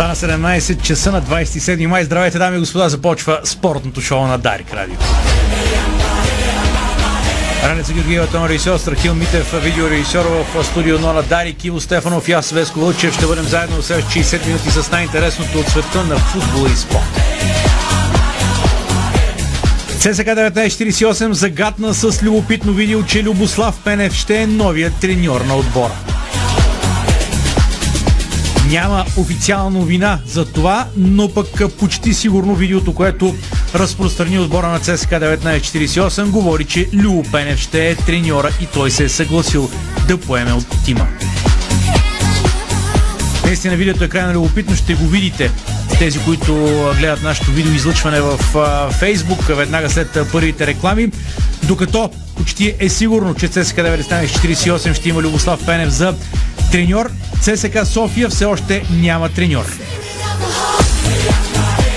Стана 17 часа на 27 май. Здравейте, дами и господа, започва спортното шоу на Дарик Радио. Ранеца Георгиева, тон режисьор, Страхил Митев, видеорежисьор в студио 0 на Дарик, Киво Стефанов и аз Веско Вълчев. Ще бъдем заедно в следващите 60 минути с най-интересното от света на футбола и спорт. ЦСК 1948 загадна с любопитно видео, че Любослав Пенев ще е новият треньор на отбора. Няма официална вина за това, но пък почти сигурно видеото, което разпространи отбора на ЦСК 1948, говори, че Любо Пенев ще е треньора и той се е съгласил да поеме от тима. Наистина видеото е крайно любопитно, ще го видите тези, които гледат нашето видео излъчване в Фейсбук, веднага след първите реклами. Докато почти е сигурно, че ЦСК 1948 ще има Любослав Пенев за треньор, ЦСК София все още няма треньор.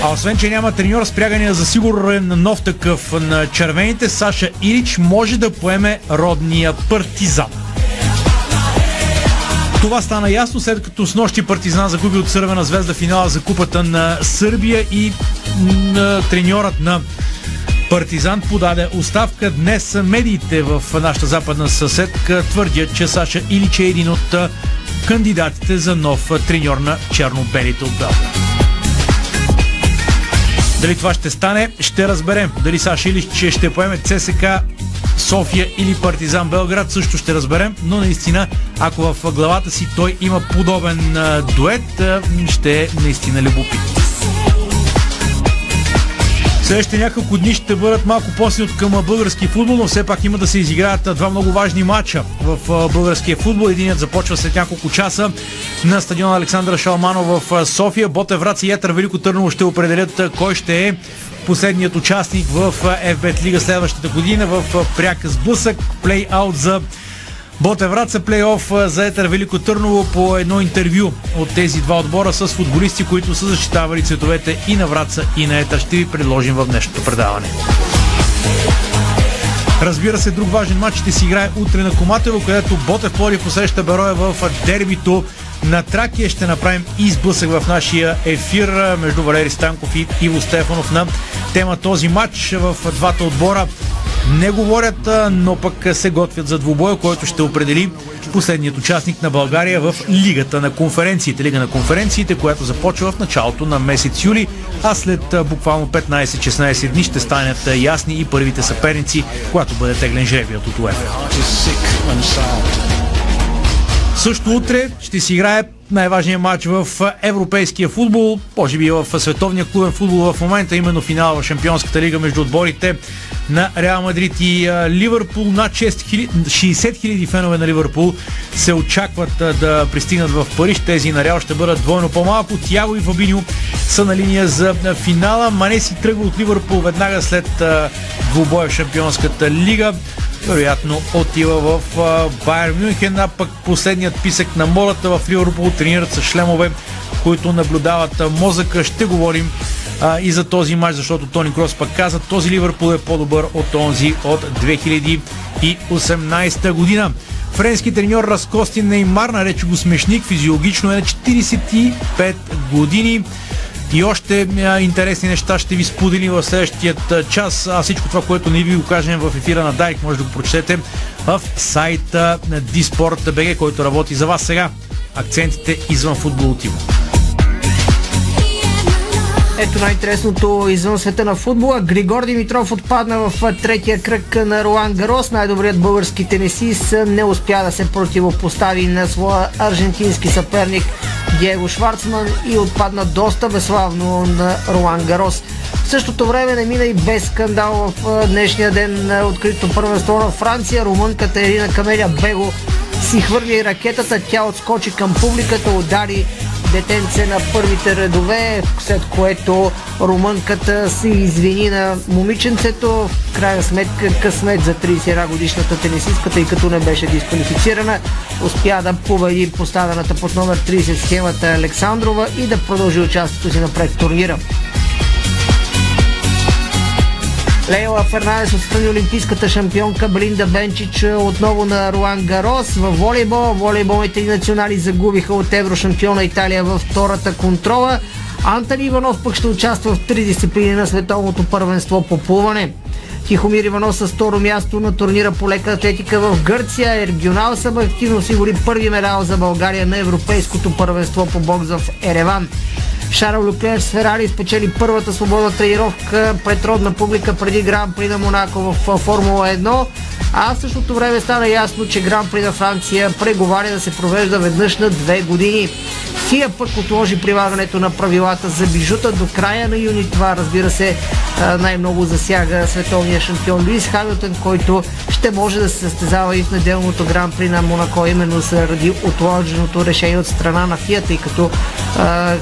А освен, че няма треньор, спрягания за сигурен нов такъв на червените, Саша Ирич може да поеме родния партизан. Това стана ясно след като с нощи Партизан загуби от Сървена звезда финала за купата на Сърбия и на треньорът на Партизан подаде оставка. Днес медиите в нашата западна съседка твърдят, че Саша Илич е един от кандидатите за нов треньор на черно-белите от. Дали това ще стане, ще разберем. Дали Саша Илич ще поеме ЦСК София или Партизан Белград, също ще разберем, но наистина, ако в главата си той има подобен дует, ще е наистина любопитно. Следващите няколко дни ще бъдат малко по от към български футбол, но все пак има да се изиграят два много важни матча в българския футбол. Единият започва след няколко часа на стадиона Александър Шалманов в София. Ботев Врац и Етър Велико Търново ще определят кой ще е последният участник в FBET Лига следващата година в пряк сблъсък, плей-аут за Ботевраца плейоф за Етър Велико Търново по едно интервю от тези два отбора с футболисти, които са защитавали цветовете и на Враца и на Етър. Ще ви предложим в днешното предаване. Разбира се, друг важен матч ще си играе утре на Коматело, където Ботев Плоди посреща Бероя в дербито на Тракия. Ще направим изблъсък в нашия ефир между Валери Станков и Иво Стефанов на тема този матч в двата отбора. Не говорят, но пък се готвят за двубоя, който ще определи последният участник на България в Лигата на конференциите. Лига на конференциите, която започва в началото на месец юли, а след буквално 15-16 дни ще станат ясни и първите съперници, когато бъде теглен жребият от УЕФА. Също утре ще си играе най-важният матч в европейския футбол, може би в световния клубен футбол в момента, именно финал в Шампионската лига между отборите на Реал Мадрид и Ливърпул. Над 60 хиляди фенове на Ливърпул се очакват да пристигнат в Париж. Тези на Реал ще бъдат двойно по-малко. Тяго и Фабиньо са на линия за финала. Мане си тръгва от Ливърпул веднага след двубоя в Шампионската лига вероятно отива в Байер Мюнхен, а пък последният писък на мората в Ливърпул тренират с шлемове, които наблюдават мозъка. Ще говорим а, и за този матч, защото Тони Крос пък каза, този Ливърпул е по-добър от този от 2018 година. Френски треньор Раскости Неймар нарече го смешник, физиологично е на 45 години. И още интересни неща ще ви споделим в следващият час. А всичко това, което не ви го кажем в ефира на Дайк, може да го прочетете в сайта на Disport.bg, който работи за вас сега. Акцентите извън футбол Тимо. Ето най-интересното извън света на футбола. Григор Димитров отпадна в третия кръг на Ролан Гарос. Най-добрият български тенисист не успя да се противопостави на своя аржентински съперник Диего Шварцман и отпадна доста безславно на Ролан Гарос. В същото време не мина и без скандал в днешния ден на открито първенство на Франция. Румънката Ирина Камелия Бего си хвърли ракетата, тя отскочи към публиката, удари детенце на първите редове, след което румънката се извини на момиченцето. В крайна сметка късмет за 31 годишната тенисистка, тъй като не беше дисквалифицирана, успя да победи поставената под номер 30 схемата Александрова и да продължи участието си напред в турнира. Лейла Фернандес отстрани олимпийската шампионка Блинда Бенчич отново на Руан Гарос в волейбол. Волейболните национали загубиха от еврошампиона Италия във втората контрола. Антони Иванов пък ще участва в три дисциплини на световното първенство по плуване. Тихомир Иванов с второ място на турнира по лека атлетика в Гърция. Регионал съм активно осигури първи медал за България на Европейското първенство по бокс в Ереван. Шарл Люклер с Ферари спечели първата свободна тренировка пред родна публика преди Гран При на Монако в Формула 1. А в същото време стана ясно, че Гран При на Франция преговаря да се провежда веднъж на две години. ФИА пък отложи прилагането на правилата за бижута до края на юни. Това, разбира се, най-много засяга световния шампион Луис Хамилтън, който ще може да се състезава и в неделното Гран При на Монако, именно заради отложеното решение от страна на ФИА, тъй като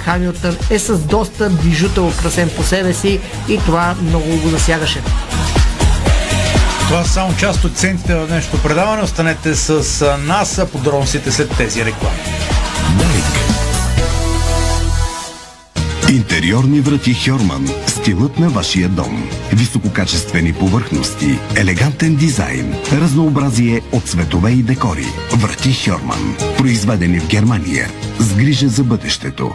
Хамилтън е с доста бижута украсен по себе си и това много го засягаше. Това са само част от центите в днешното предаване. Останете с нас, подробностите след тези реклами. Интериорни врати Хьорман. Стилът на вашия дом. Висококачествени повърхности, елегантен дизайн, разнообразие от цветове и декори. Врати Хьорман. Произведени в Германия. С грижа за бъдещето.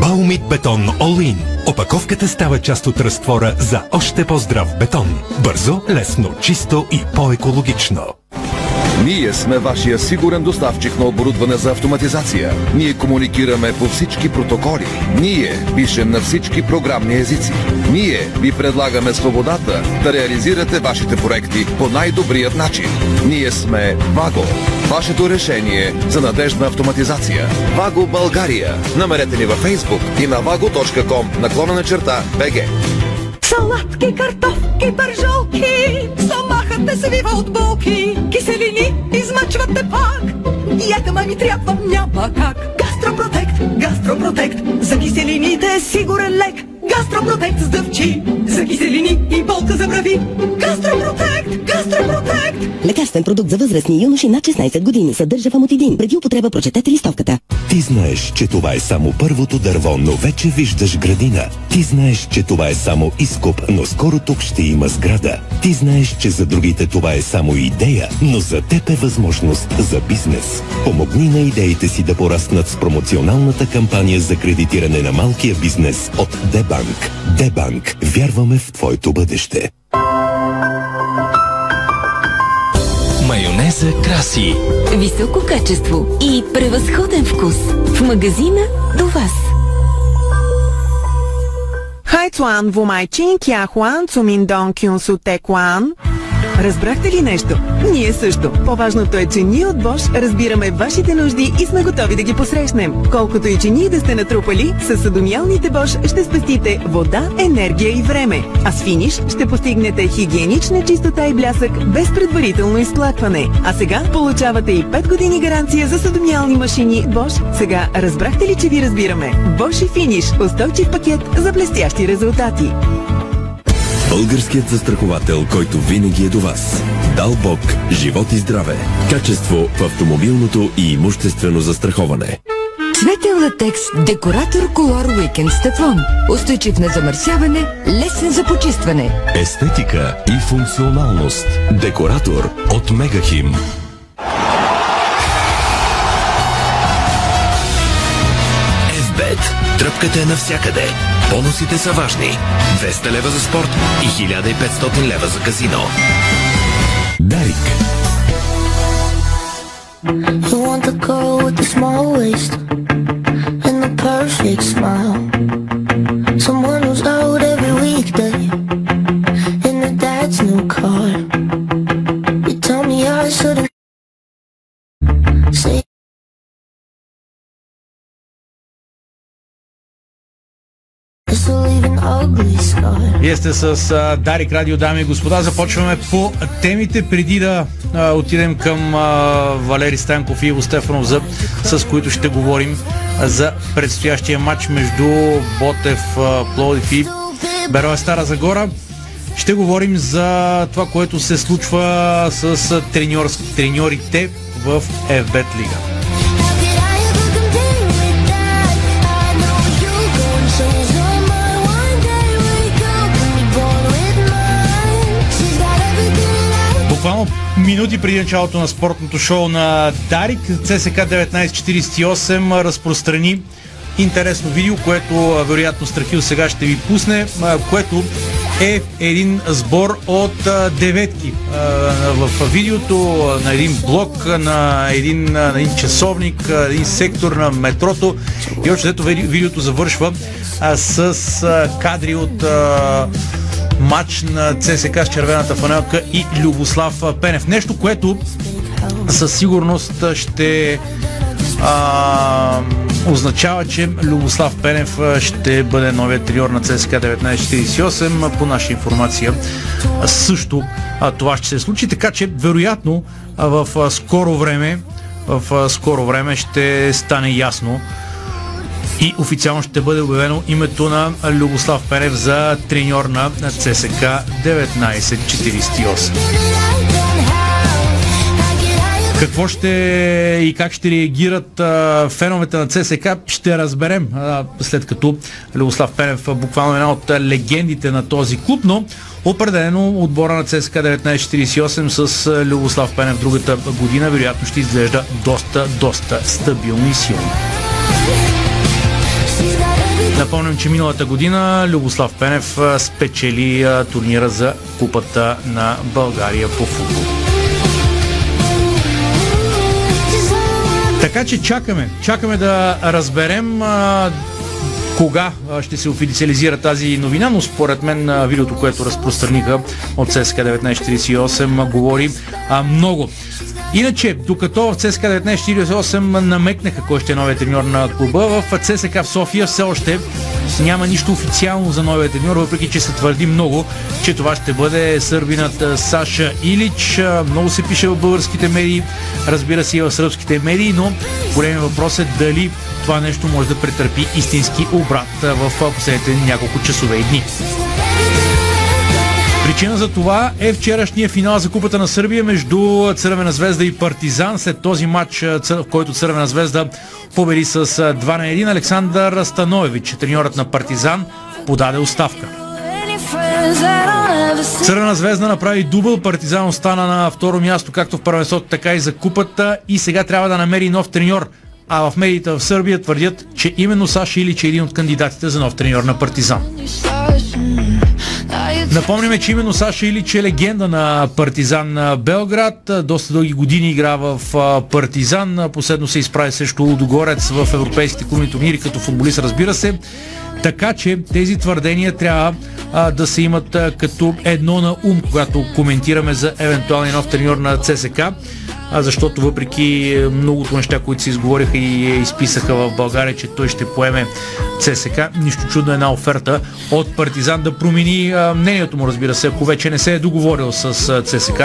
Баумит бетон In. Опаковката става част от разтвора за още по-здрав бетон. Бързо, лесно, чисто и по-екологично. Ние сме вашия сигурен доставчик на оборудване за автоматизация. Ние комуникираме по всички протоколи. Ние пишем на всички програмни езици. Ние ви предлагаме свободата да реализирате вашите проекти по най-добрият начин. Ние сме Ваго. Вашето решение за надежна автоматизация. Ваго България. Намерете ни във Facebook и на vago.com наклона на черта БГ. Салатки, картофки, пържолки, те свива от болки, киселини измъчвате пак. Диета ми трябва, няма как. Гастропротект, гастропротект, за киселините е сигурен лек. Гастропротект с дъвчи, за киселини и болка за брави. Гастропротект, гастропротект. Лекарствен продукт за възрастни юноши над 16 години. Съдържа фамотидин. Преди употреба прочетете листовката. Ти знаеш, че това е само първото дърво, но вече виждаш градина. Ти знаеш, че това е само изкоп, но скоро тук ще има сграда. Ти знаеш, че за другите това е само идея, но за теб е възможност за бизнес. Помогни на идеите си да пораснат с промоционалната кампания за кредитиране на малкия бизнес от Дебанк. Дебанк. Вярваме в твоето бъдеще. Майонеза краси. Високо качество и превъзходен вкус. В магазина до вас. Хайцуан, Вумайчин, Кяхуан, Цуминдон, Кюнсу, Текуан. Разбрахте ли нещо? Ние също. По-важното е, че ние от Bosch разбираме вашите нужди и сме готови да ги посрещнем. Колкото и че ние да сте натрупали, с съдомиалните Bosch ще спестите вода, енергия и време. А с финиш ще постигнете хигиенична чистота и блясък без предварително изплакване. А сега получавате и 5 години гаранция за съдомиални машини Bosch. Сега разбрахте ли, че ви разбираме? Bosch и финиш. Устойчив пакет за блестящи резултати. Българският застраховател, който винаги е до вас. Дал Бог, живот и здраве. Качество в автомобилното и имуществено застраховане. Цветен латекс Декоратор Колор Уикенд Стефлон. Устойчив на замърсяване, лесен за почистване. Естетика и функционалност. Декоратор от Мегахим. Тръпката е навсякъде. Бонусите са важни. 200 лева за спорт и 1500 лева за казино. Дарик. You want the girl with the small waist and the perfect smile. Вие сте с а, Дарик Радио, дами и господа. Започваме по темите, преди да а, отидем към а, Валери Станков и Иво Стефанов, за, с които ще говорим за предстоящия матч между Ботев, а, Плодив и Бероя Стара Загора. Ще говорим за това, което се случва с треньорите в FBET Лига. Минути преди началото на спортното шоу на Дарик, ЦСК 1948 разпространи интересно видео, което вероятно Страхил сега ще ви пусне, което е един сбор от деветки. В видеото на един блок, на един, на един часовник, един сектор на метрото и общо видеото завършва с кадри от матч на ЦСК с червената фанелка и Любослав Пенев. Нещо, което със сигурност ще а, означава, че Любослав Пенев ще бъде новият треньор на ЦСК 1948. А, По наша информация също а, това ще се случи, така че вероятно в скоро време в скоро време ще стане ясно и официално ще бъде обявено името на Любослав Пенев за треньор на ЦСК 1948. Какво ще и как ще реагират а, феновете на ЦСК, ще разберем а, след като Любослав Пенев буквално една от легендите на този клуб, но определено отбора на ЦСК 1948 с Любослав Пенев другата година вероятно ще изглежда доста, доста стабилно и силно. Напомням, че миналата година Любослав Пенев спечели турнира за Купата на България по футбол. Така че чакаме, чакаме да разберем а, кога ще се официализира тази новина, но според мен видеото, което разпространиха от ЦСКА 1948 а, говори а, много. Иначе, докато в ЦСКА 1948 намекнаха кой ще е новият треньор на клуба, в ЦСКА в София все още няма нищо официално за новия треньор, въпреки че се твърди много, че това ще бъде сърбинът Саша Илич. Много се пише в българските медии, разбира се и в сръбските медии, но големият въпрос е дали това нещо може да претърпи истински обрат в последните няколко часове и дни. Причина за това е вчерашния финал за Купата на Сърбия между Цървена звезда и Партизан. След този матч, цър- в който Цървена звезда победи с а, 2 на 1, Александър Становевич, треньорът на Партизан, подаде оставка. Цървена звезда направи дубъл, Партизан остана на второ място, както в първенството, така и за купата и сега трябва да намери нов треньор. А в медиите в Сърбия твърдят, че именно Саша Илич е един от кандидатите за нов треньор на Партизан. Напомняме, че именно Саша Илич е легенда на Партизан Белград. Доста дълги години игра в Партизан. Последно се изправи срещу Лудогорец в европейските клубни турнири като футболист, разбира се. Така че тези твърдения трябва а, да се имат а, като едно на ум, когато коментираме за евентуалния нов треньор на ЦСК а защото въпреки е, многото неща, които се изговориха и е, изписаха в България, че той ще поеме ЦСК, нищо чудно една оферта от Партизан да промени мнението му, разбира се, ако вече не се е договорил с ЦСК,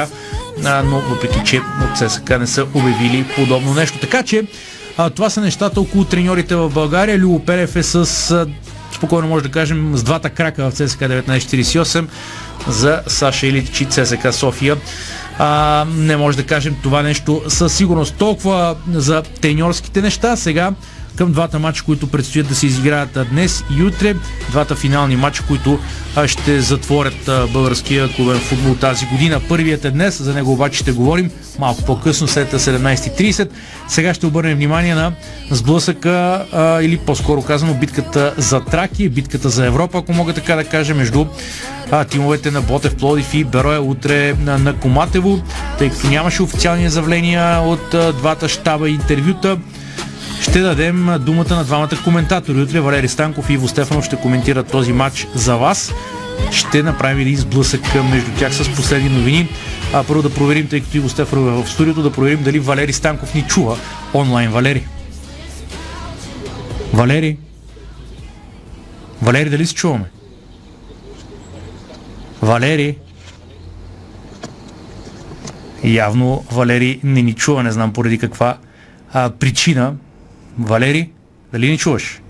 но въпреки, че от ЦСК не са обявили подобно нещо. Така че а, това са нещата около треньорите в България. Любо Перев е с а, спокойно може да кажем с двата крака в ЦСК 1948 за Саша Илич и ЦСК София. А, не може да кажем това нещо със сигурност. Толкова за треньорските неща. Сега към двата матча, които предстоят да се изиграят днес и утре. Двата финални матча, които ще затворят българския клубен футбол тази година. Първият е днес, за него обаче ще говорим малко по-късно, след 17.30. Сега ще обърнем внимание на сблъсъка а, или по-скоро казано битката за Тракия, битката за Европа, ако мога така да кажа, между а, тимовете на Ботев Плодив и Бероя утре на, на Коматево, тъй като нямаше официални изявления от а, двата щаба и интервюта. Ще дадем думата на двамата коментатори. Утре Валери Станков и Иво Стефанов ще коментират този матч за вас. Ще направим един сблъсък между тях с последни новини. А първо да проверим, тъй като Иво Стефанов е в студиото, да проверим дали Валери Станков ни чува онлайн. Валери. Валери. Валери, дали се чуваме? Валери. Явно Валери не ни чува, не знам поради каква а, причина. Валери, дали ни чуваш?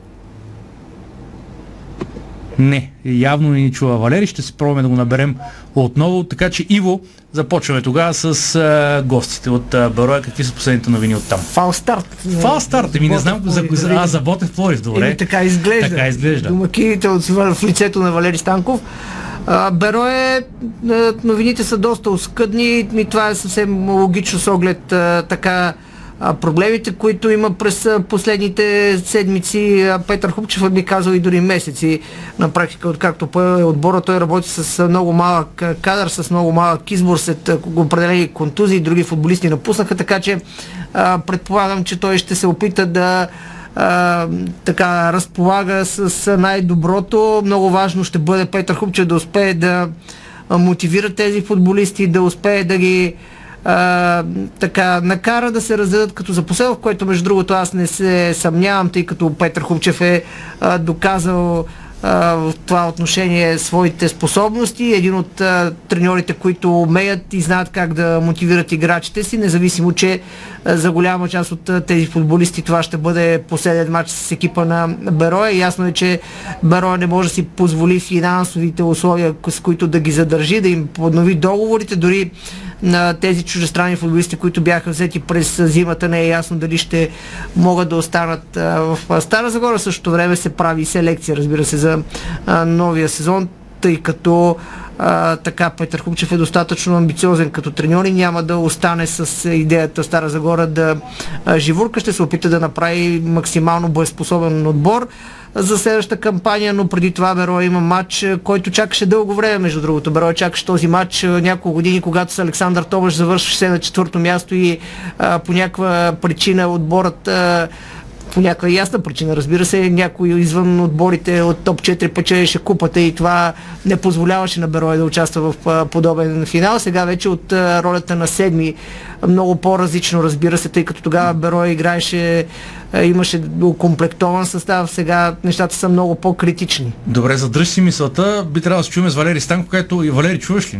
Не, явно не ни чува Валери. Ще се пробваме да го наберем отново. Така че, Иво, започваме тогава с а, гостите от а, Бароя. Какви са последните новини от там? Фал старт. Фал старт. Еми не знам за, за, а, за Ботев Пловдив, добре. Еми, така изглежда. Така изглежда. Домакините от, в лицето на Валери Станков. А, Берое, а, новините са доста оскъдни и това е съвсем логично с оглед а, така проблемите, които има през последните седмици. Петър Хупчев би казал и дори месеци. На практика, откакто пое отбора, той работи с много малък кадър, с много малък избор след определени контузии. Други футболисти напуснаха, така че предполагам, че той ще се опита да а, така разполага с най-доброто. Много важно ще бъде Петър Хупчев да успее да мотивира тези футболисти, да успее да ги а, така накара да се раздадат като за което между другото аз не се съмнявам, тъй като Петър Хупчев е а, доказал в това отношение своите способности. Един от а, треньорите, които умеят и знаят как да мотивират играчите си, независимо, че а, за голяма част от а, тези футболисти това ще бъде последен матч с екипа на Бероя. Ясно е, че Бероя не може да си позволи финансовите условия, с които да ги задържи, да им поднови договорите, дори на тези чужестранни футболисти, които бяха взети през зимата, не е ясно дали ще могат да останат в Стара Загора. Същото време се прави селекция, разбира се, за новия сезон, тъй като а, така Петър Хубчев е достатъчно амбициозен като треньор и няма да остане с идеята Стара Загора да а, живурка, ще се опита да направи максимално боеспособен отбор за следващата кампания, но преди това Беро има матч, който чакаше дълго време, между другото. Беро чакаше този матч няколко години, когато с Александър Тобаш завършваше на четвърто място и а, по някаква причина отборът а, по някаква ясна причина, разбира се, някой извън отборите от топ 4 печелеше купата и това не позволяваше на Берой да участва в подобен финал. Сега вече от ролята на седми много по-различно, разбира се, тъй като тогава Берой играеше, имаше окомплектован състав, сега нещата са много по-критични. Добре, задръж си мисълта, би трябвало да се чуем с Валери Станко, което и Валери чуваш ли?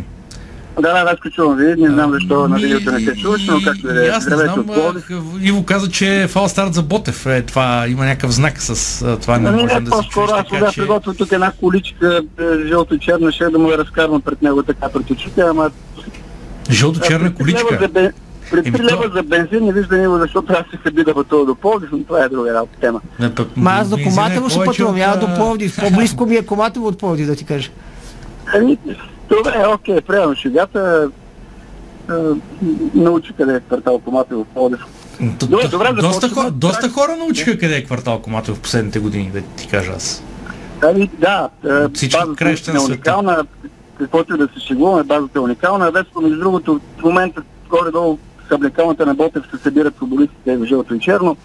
Да, да, аз чувам ви. Не знам защо на видеото не се чуваш, но както да е. Аз не знам, Иво каза, че е фал старт за Ботев. Е, това има някакъв знак с това. Не, не можем да се по-скоро аз сега че... приготвя тук една количка жълто-черна, ще да му я разкарвам пред него така пред очите, ама... Жълто-черна количка? При 3 лева за бензин не виждам него, защото аз се би да пътува до Пловдив, но това е друга работа тема. Ма аз до Коматево ще пътувам, няма до Пловдив. По-близко ми е Коматево от Пловдив, да ти кажа. Ами, Добре, окей, приемам шегата. Научи къде е квартал Коматев в Пловдив. Добре, добре, доста, хора, доста хора научиха къде е квартал Коматев в последните години, да ти кажа аз. Ами, да, на света. Уникална, каквото и да се шегуваме, базата е уникална. Весто, между другото, в момента горе-долу съблекалната на Ботев се събират футболистите в жълто и черно.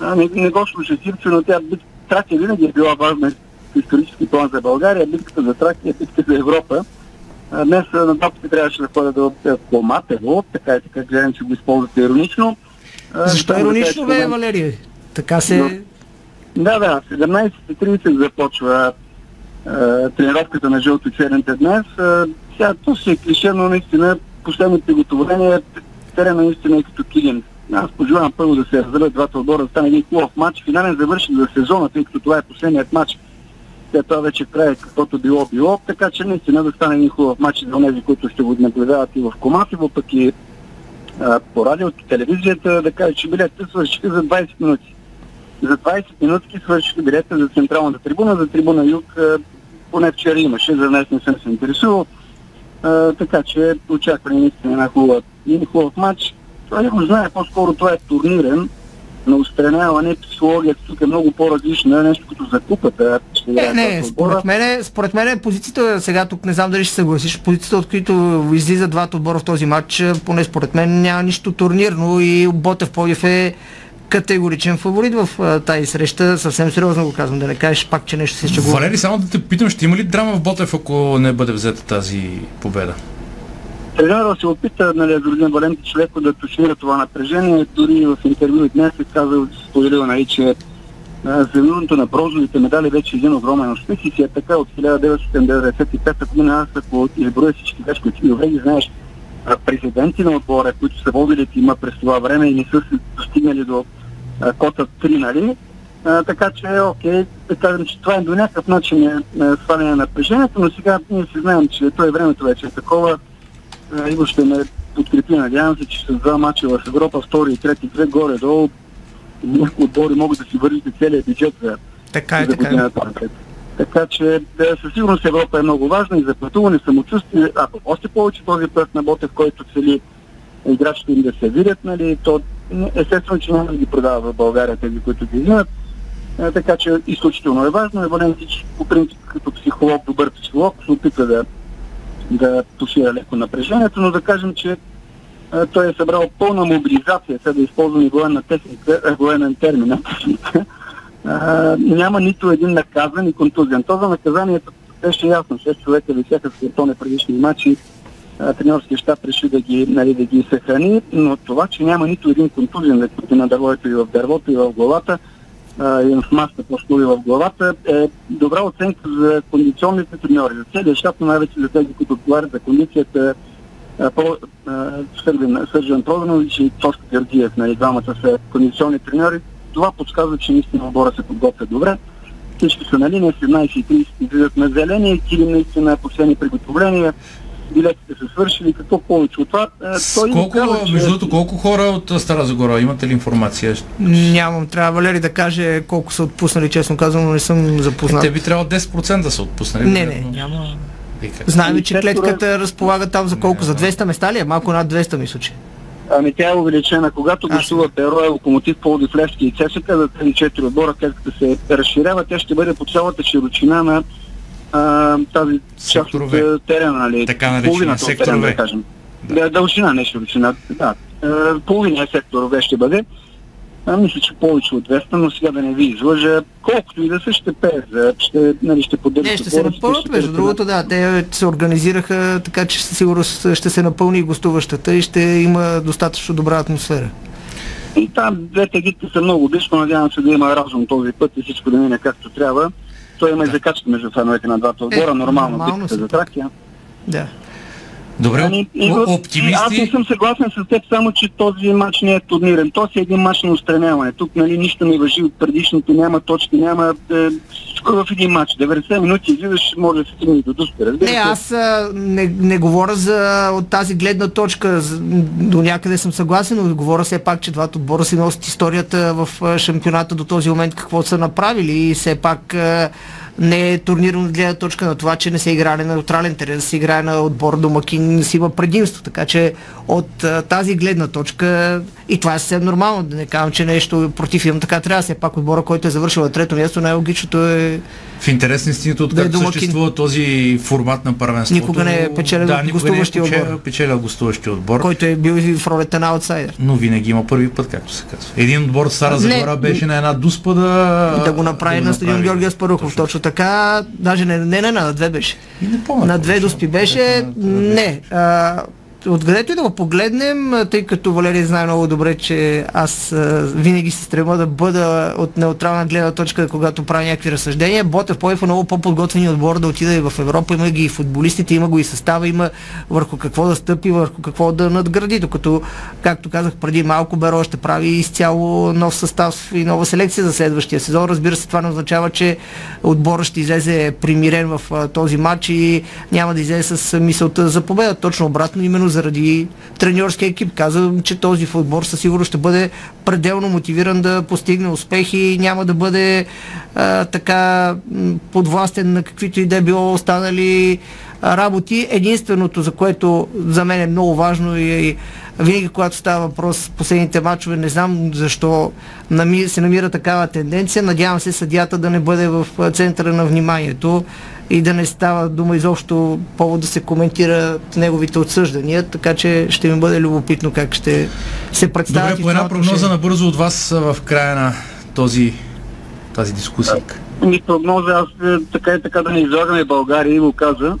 А, не, не го слуша сирче, но тя Тракия винаги е била важна в исторически план за България. Битката за Тракия, битката за Европа. Днес на топите трябваше да ходя до Коматево, така и така гледам, че го използвате иронично. Защо иронично, бе, Валерия? Така се... Да, да, 17.30 започва а, тренировката на жълто-черните днес. А, сега то си е клише, но наистина последното приготовление терена наистина е като килим. Аз пожелавам първо да се разделят двата отбора, да стане един хубав матч. Финален завърши за сезона, тъй като това е последният матч след това вече край каквото било било, така че наистина да стане един хубав матч за тези, които ще го наблюдават и в Коматово, и а, по радиото, телевизията, да кажа, че билетите свършиха за 20 минути. За 20 минутки свършиха билета за централната трибуна, за трибуна Юг поне вчера имаше, за днес не съм се интересувал. Така че очакваме наистина една хубава, един хубав матч. Това не го знае, по-скоро това е турнирен, на устраняване, психологията тук е много по-различна, нещо като за купата. Ще не, не, според мен, според мен позицията, сега тук не знам дали ще съгласиш, позицията, от които излизат двата отбора в този матч, поне според мен няма нищо турнирно и Ботев Подив е категоричен фаворит в тази среща. Съвсем сериозно го казвам, да не кажеш пак, че нещо се ще го... Валери, само да те питам, ще има ли драма в Ботев, ако не бъде взета тази победа? Тренерът се опита, нали, Зордин Валентич леко да тушира това напрежение. Дори в интервю днес е казал, споделил, нали, че завиването на бронзовите медали вече е един огромен успех и си е така от 1995 година, аз ако изброя всички грешки, които добре знаеш, президенти на отбора, които са водили тима през това време и не са се достигнали до а, кота 3, нали? А, така че, окей, да кажем, че това е до някакъв начин е, е сваляне на напрежението, но сега ние си знаем, че това е времето вече е такова. А, Иво ще ме подкрепи, надявам се, че с два мача в Европа, втори и трети кръг, горе-долу, някои отбори могат да си вървите целият бюджет за, Така е, за така е. годината напред. Така че да, със сигурност Европа е много важна и за пътуване, самочувствие, а още повече този проект на Ботев, който цели играчите им да се видят, нали, то естествено, че няма да ги продава в България тези, които ги взимат. Така че изключително е важно. Евалентич по принцип като психолог, добър психолог, се опитва да, да тушира леко напрежението, но да кажем, че а, той е събрал пълна мобилизация, сега да използвам и военна техника, а, военен термин, а, няма нито един наказан и контузен. То за наказанието беше ясно. 6 човека висяха с картони предишни матчи. А, Тренерския щаб реши да ги, нали, да ги съхрани, но това, че няма нито един контузен, да на дървото и в дървото и в главата, а, и в маста по-скоро и в главата, е добра оценка за кондиционните треньори, за целия но най-вече за тези, които отговарят за кондицията, а, Про- а, Сърбин- Сържан Проданович и Тошко Георгиев, нали, двамата са кондиционни треньори. Това подсказва, че наистина отбора се подготвя добре. Всички са на линия, 17.30 излизат на зеления, килим наистина последни приготовления, билетите са свършили, какво повече от това. А, той Колко, казва, че- между другото, колко хора от Стара Загора? Имате ли информация? Нямам, трябва Валери да каже колко са отпуснали, честно казвам, но не съм запознат. Те би трябвало 10% да са отпуснали. Не, не, няма. Знаем, че Ами, клетката разполага там за колко? За 200 места ли е? Малко над 200 мисля, че. Ами тя е увеличена. Когато гостува Перо, Локомотив, Пловдив, Левски и ЦСКА за тези четири отбора, клетката се разширява, тя ще бъде по цялата широчина на а, тази част от а, терена, нали? Така наречения Половината от сектор терена, В. да кажем. Да, дължина, не широчина. Да. А, половина сектор В ще бъде. А, мисля, че повече от 200, но сега да не ви излъжа. Колкото и да са, ще пее, за- ще, нали, ще поддържат. Не, ще се ще между пеят. другото, да. Те се организираха така, че със сигурност ще се напълни и гостуващата и ще има достатъчно добра атмосфера. И там двете гидки са много близко, надявам се да има разум този път и всичко да мине както трябва. Той има и закачка между феновете на двата отбора, Е, нормално, нормално битката за Тракия. Да. Добре, Ами, и о- в- оптимисти. Аз не съм съгласен с теб, само че този матч не е турнирен. То си е един матч на устраняване. Тук нали, нищо не въжи от предишното, няма точки, няма е, всичко в един матч. 90 минути излизаш, може да се стигне и до. Разбира Не, се. аз а, не, не говоря за от тази гледна точка. До някъде съм съгласен, но говоря все пак, че двата отбора си носят историята в шампионата до този момент, какво са направили и все пак а, не е турнирно от гледна точка на това, че не се играе на неутрален терен, да се играе на отбор домакин, си има предимство. Така че от а, тази гледна точка и това е съвсем нормално, да не казвам, че нещо против имам, така трябва. Все пак отбора, който е завършил на трето място, най-логичното е В интерес на истината, Да е съществува този формат на първенството. Никога не е печелил да, никога гостуващия е печелил, отбор. печелил гостуващия отбор. който е бил и в ролята на аутсайдер. Но винаги има първи път, както се казва. Един отбор от Стара. Загора беше на една дуспа да... да го направи го на стадион. Георгия Спарухов. Точно така, даже не, не, не, на две беше. И не помня. На две доспи беше. Не. А, Откъдето и да го погледнем, тъй като Валерий знае много добре, че аз винаги се стрема да бъда от неутрална гледна точка, когато правя някакви разсъждения. Ботев Поев е много по-подготвени отбор да отида и в Европа. Има ги и футболистите, има го и състава, има върху какво да стъпи, върху какво да надгради. Докато, както казах преди малко, Беро ще прави изцяло нов състав и нова селекция за следващия сезон. Разбира се, това не означава, че отборът ще излезе примирен в този матч и няма да излезе с мисълта за победа. Точно обратно, именно заради треньорския екип. Казвам, че този отбор със сигурност ще бъде пределно мотивиран да постигне успехи и няма да бъде а, така подвластен на каквито и да е било останали работи. Единственото, за което за мен е много важно и винаги, когато става въпрос последните матчове, не знам защо се намира такава тенденция. Надявам се съдята да не бъде в центъра на вниманието и да не става дума изобщо повод да се коментират неговите отсъждания, така че ще ми бъде любопитно как ще се представят. Добре, и по една прогноза отношение. набързо от вас в края на този, тази дискусия. Ми прогноза, аз е, така и така да не излагаме България, Иво каза.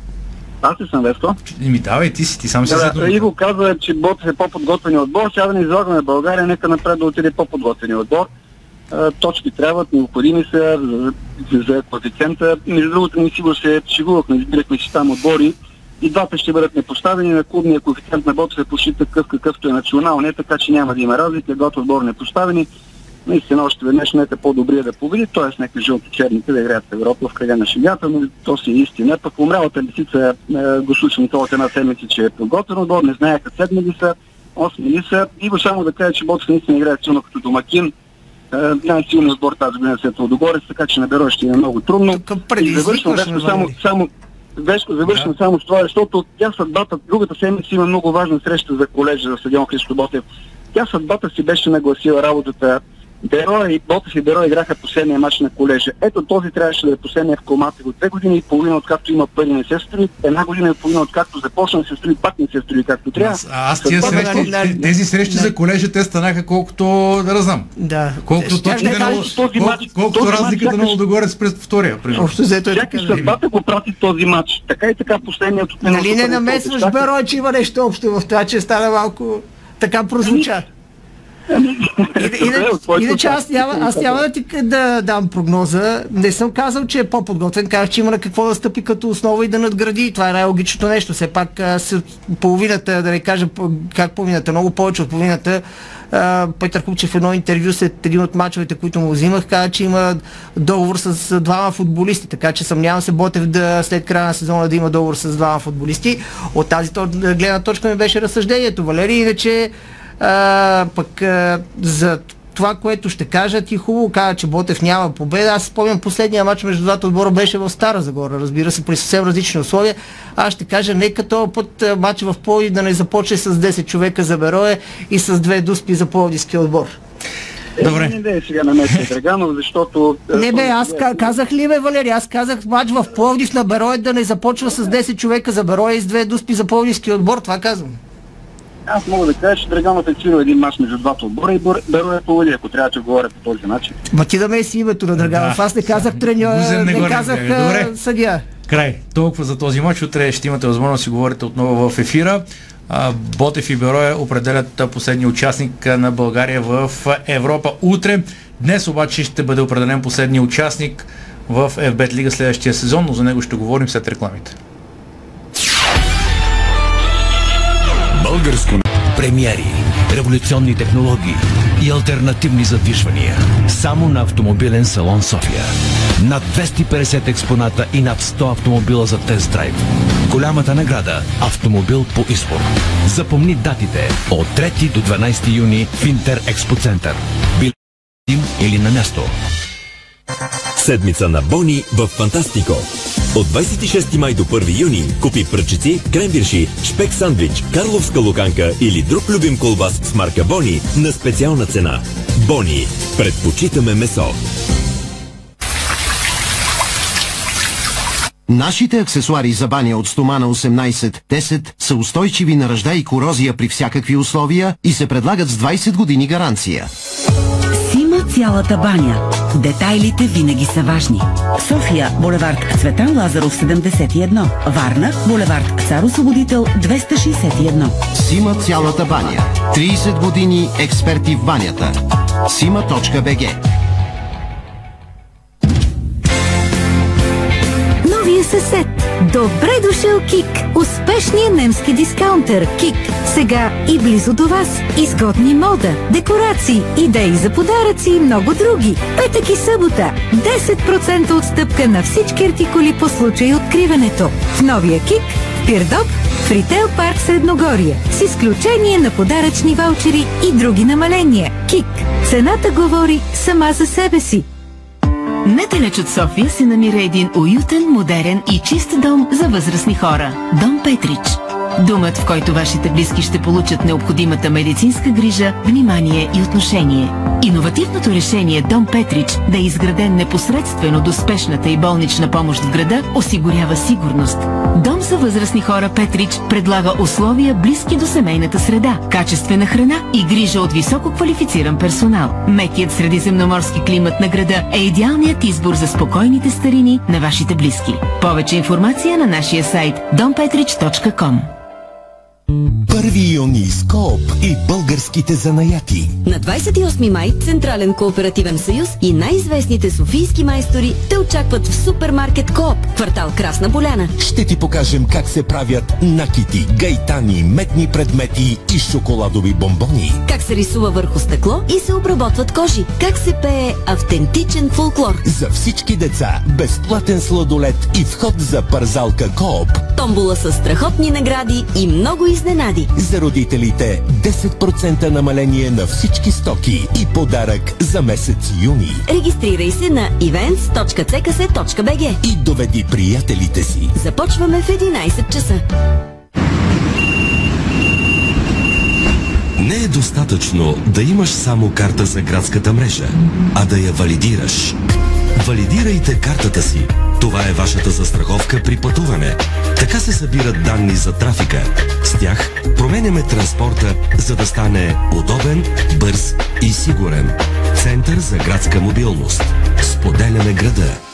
Аз ли съм Веско? Ми давай, ти си, ти сам си Да, да, Иво каза, че Ботев е по-подготвени отбор. Сега да не излагаме България, нека напред да отиде по-подготвени отбор. Точки трябват, необходими са за, за, за коефициента. Между другото, ние си го се шегувахме, избирахме си там отбори и двата ще бъдат непоставени на клубния коефициент на Ботев е почти такъв какъвто е националният, така че няма да има разлика, двата отбора непоставени. Наистина още веднъж нека по-добрия да победи, т.е. нека жълто-черните да играят в Европа в края на шегата, но то си е истина. Пък умрялата лисица е, го слушам от една седмица, че е подготвен отбор, не знаеха седми ли са, осми ли са. Иво само да кажа, че Ботев наистина играе силно като домакин. Е, най-силният отбор тази година след Лодогорец, така че на ще е много трудно. И завършвам Веско, само, само, Веско, завършвам Да. само с това, защото тя съдбата, другата седмица има много важна среща за колежа за стадион Христо Ботев. Тя съдбата си беше нагласила работата. Беро и Ботев и Беро играха последния матч на колежа. Ето този трябваше да е последния в комата. От две години и половина, откакто има пари, не се строи. Една година и половина, откакто започна да се строи, пак не се строи както трябва. Аз, аз тия Съдбата- срещи, те- тези срещи за колежа, те станаха колкото, да знам. Да. Колкото Щях да на, кажа, този кол, матч- колкото този разликата на сякаш- Лодогорец през втория. примерно. Общо взето е така. Сякаш съдбата го прати този матч. Така и така последният от Нали не намесваш първенство. Беро, че има нещо общо в това, че стана малко така прозвуча. Иначе, иначе аз няма, аз няма да ти да дам прогноза. Не съм казал, че е по-подготвен. Казах, че има на какво да стъпи като основа и да надгради. Това е най-логичното нещо. Все пак половината, да не кажа как половината, много повече от половината. Петър Купчев в едно интервю след един от мачовете, които му взимах, каза, че има договор с двама футболисти, така че съмнявам се Ботев да след края на сезона да има договор с двама футболисти. От тази гледна точка ми беше разсъждението, Валери, иначе а, пък а, за това, което ще кажа, ти хубаво каза, че Ботев няма победа. Аз спомням последния матч между двата отбора беше в Стара Загора, разбира се, при съвсем различни условия. Аз ще кажа, нека този път матч в Пловдив да не започне с 10 човека за Берое и с две дуспи за Пловдивския отбор. Добре. Не, не, сега на Драганов, защото... е, Не бе, аз ка- казах ли бе, Валери, аз казах матч в Пловдив на Берое да не започва с 10 човека за Берое и с две дуспи за Пловдивския отбор, това казвам. Аз мога да кажа, че Драганов е цирил един мач между двата отбора и Беро е победи, ако трябва да говоря по този начин. Ма ти да ме си името на Драганов. Да. Аз не казах треньор, не не казах съдия. Край. Толкова за този матч. Утре ще имате възможност да си говорите отново в ефира. Ботев и Бероя определят последния участник на България в Европа утре. Днес обаче ще бъде определен последния участник в FBET Лига следващия сезон, но за него ще говорим след рекламите. Българско премиери, революционни технологии и альтернативни задвижвания. Само на автомобилен салон София. Над 250 експоната и над 100 автомобила за тест драйв. Голямата награда – автомобил по избор. Запомни датите от 3 до 12 юни в Интер Експо Център. Билет или на място. Седмица на Бони в Фантастико. От 26 май до 1 юни купи пръчици, кремвирши, шпек сандвич, карловска луканка или друг любим колбас с марка Бони на специална цена. Бони. Предпочитаме месо. Нашите аксесуари за баня от стомана 18-10 са устойчиви на ръжда и корозия при всякакви условия и се предлагат с 20 години гаранция. Цялата баня. Детайлите винаги са важни. София, булевард Цветан Лазаров 71. Варна, булевард Цар Освободител 261. Сима цялата баня. 30 години експерти в банята. Сима.бг съсед. Добре дошъл, Кик! Успешният немски дискаунтер Кик. Сега и близо до вас. Изгодни мода, декорации, идеи за подаръци и много други. Петък и събота. 10% отстъпка на всички артикули по случай откриването. В новия Кик Пирдоп, в Ритейл парк Средногорие. С изключение на подаръчни ваучери и други намаления. Кик. Цената говори сама за себе си. Недалеч от София се намира един уютен, модерен и чист дом за възрастни хора. Дом Петрич. Думът, в който вашите близки ще получат необходимата медицинска грижа, внимание и отношение. Иновативното решение Дом Петрич да е изграден непосредствено до спешната и болнична помощ в града осигурява сигурност. Дом за възрастни хора Петрич предлага условия близки до семейната среда, качествена храна и грижа от високо квалифициран персонал. Мекият средиземноморски климат на града е идеалният избор за спокойните старини на вашите близки. Повече информация на нашия сайт dompetrich.com Първи юни с Кооп и българските занаяти. На 28 май Централен кооперативен съюз и най-известните софийски майстори те очакват в супермаркет Кооп, квартал Красна Поляна. Ще ти покажем как се правят накити, гайтани, метни предмети и шоколадови бомбони. Как се рисува върху стъкло и се обработват кожи. Как се пее автентичен фолклор. За всички деца безплатен сладолет и вход за парзалка Кооп. Томбола с страхотни награди и много изненади. За родителите 10% намаление на всички стоки и подарък за месец юни. Регистрирай се на events.ckс.bg И доведи приятелите си. Започваме в 11 часа. Не е достатъчно да имаш само карта за градската мрежа, а да я валидираш. Валидирайте картата си. Това е вашата застраховка при пътуване. Така се събират данни за трафика. С тях променяме транспорта, за да стане удобен, бърз и сигурен. Център за градска мобилност. Споделяме града.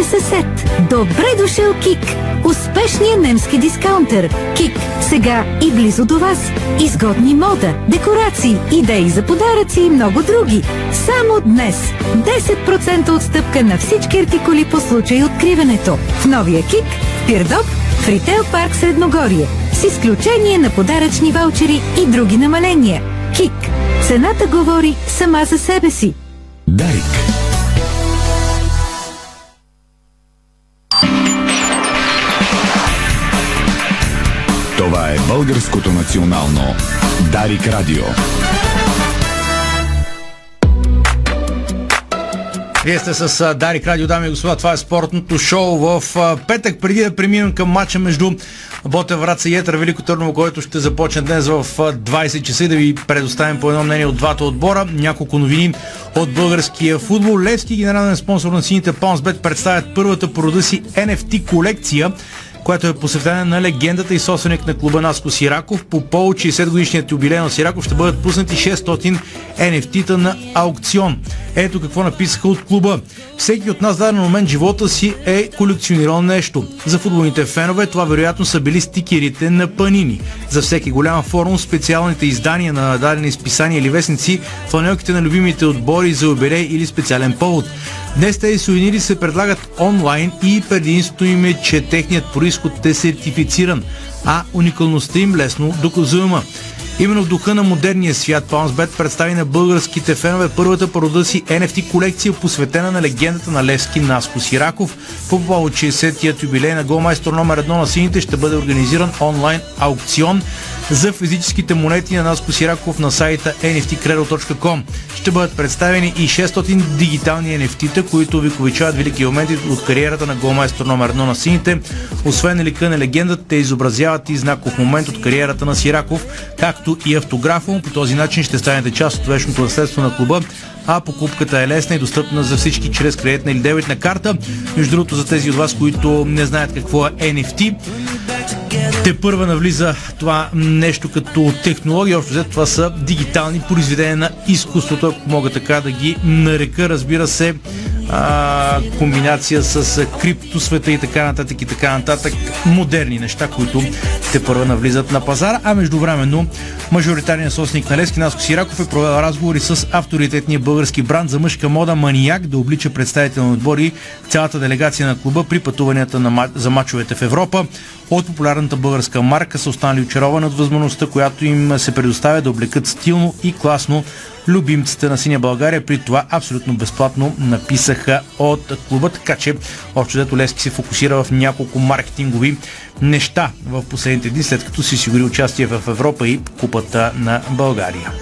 Новия съсед. Добре дошъл, Кик! Успешният немски дискаунтер. Кик. Сега и близо до вас. Изгодни мода, декорации, идеи за подаръци и много други. Само днес. 10% отстъпка на всички артикули по случай откриването. В новия Кик, в Пирдоп, в Ритейл парк Средногорие. С изключение на подаръчни ваучери и други намаления. Кик. Цената говори сама за себе си. Дарик. Е българското национално Дарик Радио. Вие сте с Дарик Радио, дами и господа. Това е спортното шоу в петък, преди да преминем към матча между Ботев Враца и Етър Велико Търново, който ще започне днес в а, 20 часа и да ви предоставим по едно мнение от двата отбора. Няколко новини от българския футбол. Левски, генерален спонсор на сините Паунсбет, представят първата по рода си NFT колекция която е посветена на легендата и собственик на клуба Наско Сираков. По повод 60 годишният юбилей на Сираков ще бъдат пуснати 600 NFT-та на аукцион. Ето какво написаха от клуба. Всеки от нас в даден момент живота си е колекционирал нещо. За футболните фенове това вероятно са били стикерите на панини. За всеки голям форум специалните издания на дадени изписания или вестници, фанелките на любимите отбори за юбилей или специален повод. Днес тези сувенири се предлагат онлайн и предимството им е, че техният происход е сертифициран, а уникалността им лесно доказуема. Именно в духа на модерния свят PalmsBet представи на българските фенове първата по рода си NFT колекция, посветена на легендата на Левски Наско Сираков. По повод 60-тият юбилей на голмайстор номер едно на сините ще бъде организиран онлайн аукцион за физическите монети на Наско Сираков на сайта nftcredo.com. Ще бъдат представени и 600 дигитални NFT-та, които увековечават велики моменти от кариерата на голмайстор номер 1 на сините. Освен лика на легендата, те изобразяват и знаков момент от кариерата на Сираков, както и автографа. По този начин ще станете част от вечното наследство на клуба, а покупката е лесна и достъпна за всички чрез кредитна или дебитна карта. Между другото, за тези от вас, които не знаят какво е NFT, те първа навлиза това нещо като технология. Общо взето това са дигитални произведения на изкуството, ако мога така да ги нарека. Разбира се, а, комбинация с криптосвета и така нататък и така нататък. Модерни неща, които те първа навлизат на пазара. А междувременно мажоритарният собственик на Лески Наско Сираков е провел разговори с авторитетния български бранд за мъжка мода Манияк да облича представител на отбори цялата делегация на клуба при пътуванията на, за мачовете в Европа. От популярната българска марка са останали очаровани от възможността, която им се предоставя да облекат стилно и класно любимците на Синя България. При това абсолютно безплатно написаха от клуба, така че общо дето Лески се фокусира в няколко маркетингови неща в последните дни, след като си сигури участие в Европа и Купата на България.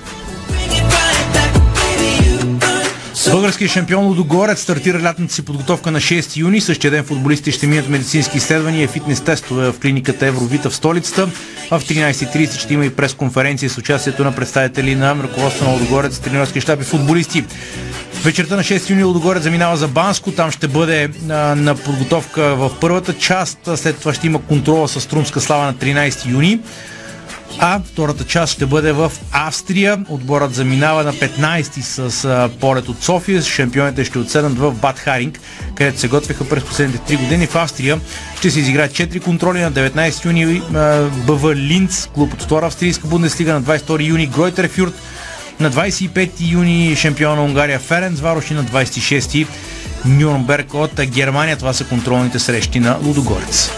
Българският шампион Лудогорец стартира лятната си подготовка на 6 юни. Същия ден футболистите ще минат медицински изследвания и фитнес тестове в клиниката Евровита в столицата. В 13.30 ще има и пресконференция с участието на представители на ръководство на Лудогорец, тренерски щаб и футболисти. Вечерта на 6 юни Лудогорец заминава за Банско. Там ще бъде а, на подготовка в първата част. След това ще има контрола с Струмска слава на 13 юни. А втората част ще бъде в Австрия. Отборът заминава на 15 с а, полет от София. Шампионите ще отседнат в Бад Харинг, където се готвиха през последните 3 години. В Австрия ще се изиграят 4 контроли на 19 юни БВ Линц, клуб от втора австрийска бундеслига на 22 юни Гройтер Фюрт, на 25 юни шампион на Унгария Ференц Варош и на 26 Нюрнберг от Германия. Това са контролните срещи на Лудогорец.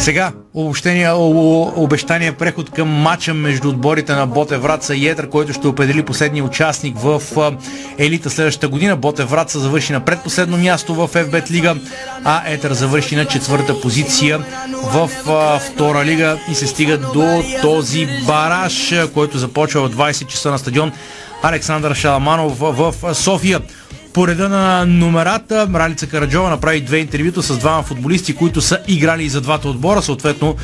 Сега обобщение, обещания преход към матча между отборите на Боте Враца и Етър, който ще определи последния участник в елита следващата година. Боте Враца завърши на предпоследно място в FBET лига, а Етър завърши на четвърта позиция в втора лига и се стига до този бараж, който започва в 20 часа на стадион Александър Шаламанов в София. По реда на номерата, Ралица Караджова направи две интервюта с двама футболисти, които са играли и за двата отбора. Съответно,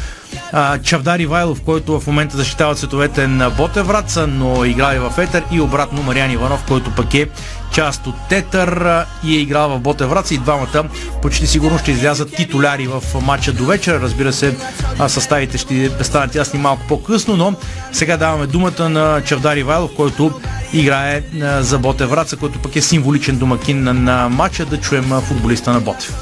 Чавдар Ивайлов, който в момента защитава цветовете на Ботевраца, но играе в Етър и обратно Мариан Иванов, който пък е част от Тетър и е играл в Ботевраца и двамата почти сигурно ще излязат титуляри в матча до вечера. Разбира се, съставите ще станат ясни малко по-късно, но сега даваме думата на Чавдар Ивайлов, който играе за Ботевраца, който пък е символичен домакин на, на матча. Да чуем футболиста на Ботев.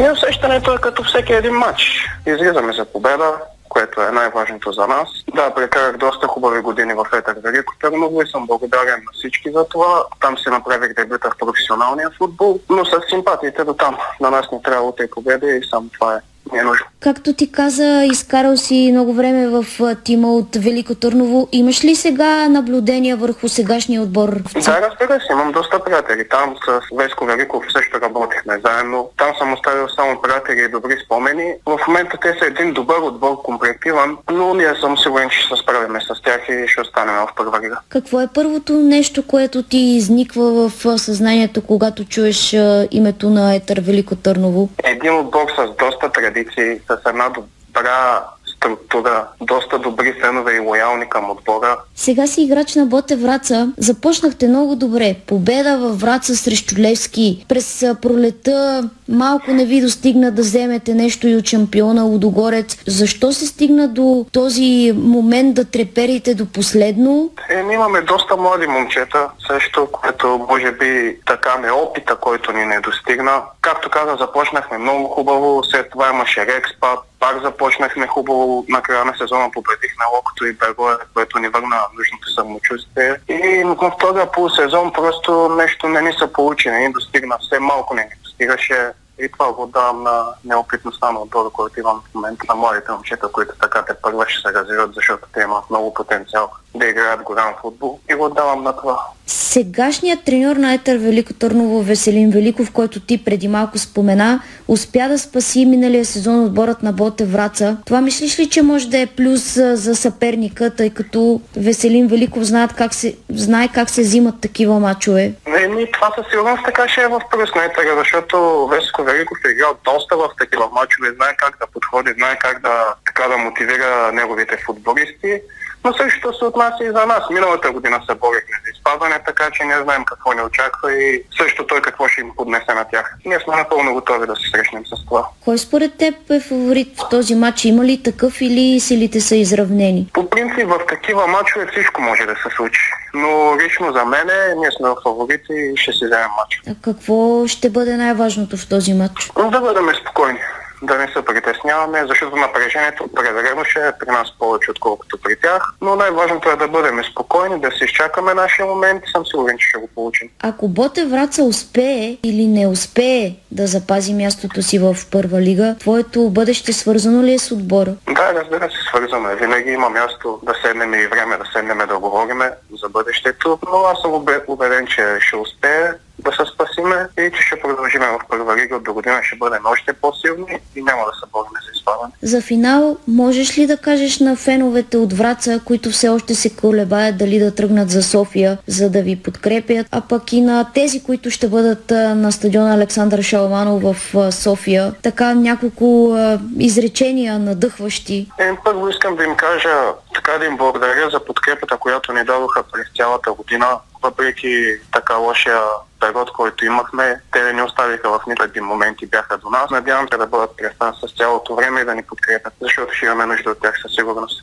И усещането е като всеки един матч. Излизаме за победа, което е най-важното за нас. Да, прекарах доста хубави години в Етър Велико Търново и съм благодарен на всички за това. Там се направих дебюта в професионалния футбол, но с симпатиите до там. На нас не трябва да и победа и само това е не е нужно. Както ти каза, изкарал си много време в тима от Велико Търново. Имаш ли сега наблюдения върху сегашния отбор? Да, разбира се, имам доста приятели. Там с Веско Великов също работихме заедно. Там съм оставил само приятели и добри спомени. В момента те са един добър отбор, комплективан, но ние съм сигурен, че ще се справим с тях и ще останем в първа лига. Какво е първото нещо, което ти изниква в съзнанието, когато чуеш името на Етър Велико Търново? Един отбор с доста традиции, с една добра структура, доста добри фенове и лоялни към отбора. Сега си играч на Боте Враца. Започнахте много добре. Победа във Враца срещу Левски. През пролета малко не ви достигна да вземете нещо и от шампиона Лудогорец. Защо се стигна до този момент да треперите до последно? Е, имаме доста млади момчета, също, което може би така не опита, който ни не достигна. Както каза, започнахме много хубаво, след това имаше Рекспад, пак започнахме хубаво на края на сезона, победихме Локото и Бегове, което ни върна нужното самочувствие. И в този полусезон просто нещо не ни се получи, не ни достигна, все малко не ни достигаше. И това го давам на неопитността на отбора, който имам в момента на младите момчета, които така те първа ще се развиват, защото те имат много потенциал да играят голям футбол и го давам на това. Сегашният треньор на Етър Велико Търново Веселин Великов, който ти преди малко спомена, успя да спаси миналия сезон отборът на Боте Враца. Това мислиш ли, че може да е плюс за съперника, тъй като Веселин Великов знаят как се, знае как се взимат такива мачове? Не, ми, това със сигурност така ще е в плюс на Етър, защото Веско Великов е играл доста в такива мачове, знае как да подходи, знае как да, така да мотивира неговите футболисти. Но същото се отнася и за нас. Миналата година се борихме за изпадане, така че не знаем какво ни очаква и също той какво ще им поднесе на тях. Ние сме напълно готови да се срещнем с това. Кой според теб е фаворит в този матч? Има ли такъв или силите са изравнени? По принцип в такива матчове всичко може да се случи. Но лично за мен ние сме фаворити и ще си вземем матч. А какво ще бъде най-важното в този матч? Да бъдем спокойни да не се притесняваме, защото напрежението определено ще е при нас повече, отколкото при тях. Но най-важното е да бъдем спокойни, да си изчакаме нашия момент и съм сигурен, че ще го получим. Ако Боте Враца успее или не успее да запази мястото си в първа лига, твоето бъдеще свързано ли е с отбора? Да, разбира се, свързано е. Винаги има място да седнем и време да седнем да говориме за бъдещето, но аз съм убе- убеден, че ще успее да се спасиме и че ще продължиме в първа лига. До година ще бъдем още по-силни и няма да се борим за изпадане. За финал, можеш ли да кажеш на феновете от Враца, които все още се колебаят дали да тръгнат за София, за да ви подкрепят, а пък и на тези, които ще бъдат на стадиона Александър Шаламанов в София, така няколко изречения надъхващи. Е, първо искам да им кажа, така да им благодаря за подкрепата, която ни дадоха през цялата година. Въпреки така лошия период, който имахме, те не ни оставиха в нито един момент и бяха до нас. Надявам се да бъдат през нас с цялото време и да ни подкрепят, защото ще имаме нужда от тях със сигурност.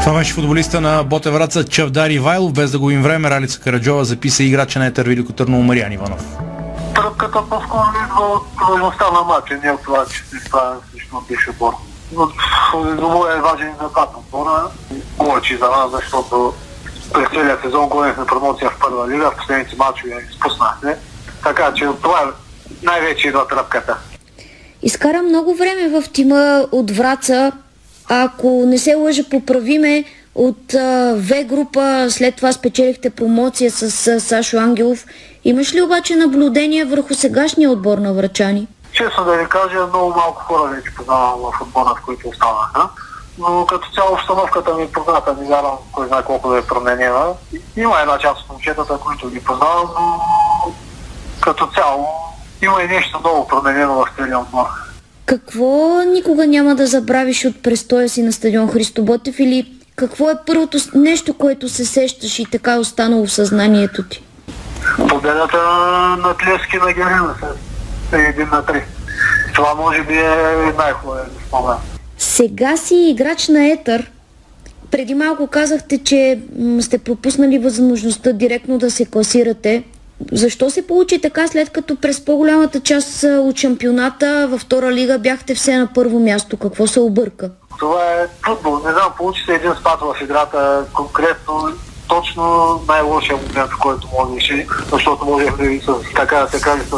Това беше футболиста на Боте Враца Чавдар Ивайлов. Без да губим време, Ралица Караджова записа играча на Етър Велико Търново Мариан Иванов. Тръпката по-скоро идва от важността на матча, не от това, че се изправя срещу бившия отбор. Но Лозово е важен и напад на отбора. Повече за нас, защото през целия сезон гонихме промоция в първа лига, в последните матчове я изпуснахме. Така че от това най-вече идва тръпката. Изкара много време в тима от Враца. Ако не се лъжа, поправиме от В група, след това спечелихте промоция с а, Сашо Ангелов. Имаш ли обаче наблюдение върху сегашния отбор на врачани? Честно да ви кажа, много малко хора вече познавам в отбора, в които останаха. Но като цяло обстановката ми е позната, не вярвам кой знае колко да е променена. Има една част от момчетата, които ги познавам, но като цяло има и нещо много променено в целия отбор. Какво никога няма да забравиш от престоя си на стадион Христо Ботев или какво е първото нещо, което се сещаш и така е останало в съзнанието ти? Победата на Тлески на Герина с 1 на 3. Това може би е най-хубавият спомен. Сега си играч на Етър. Преди малко казахте, че сте пропуснали възможността директно да се класирате. Защо се получи така, след като през по-голямата част от шампионата във втора лига бяхте все на първо място? Какво се обърка? Това е футбол. Не знам, получи се един спад в играта, конкретно точно най-лошия момент, в който можеше, защото можехме и с, така да се каже, с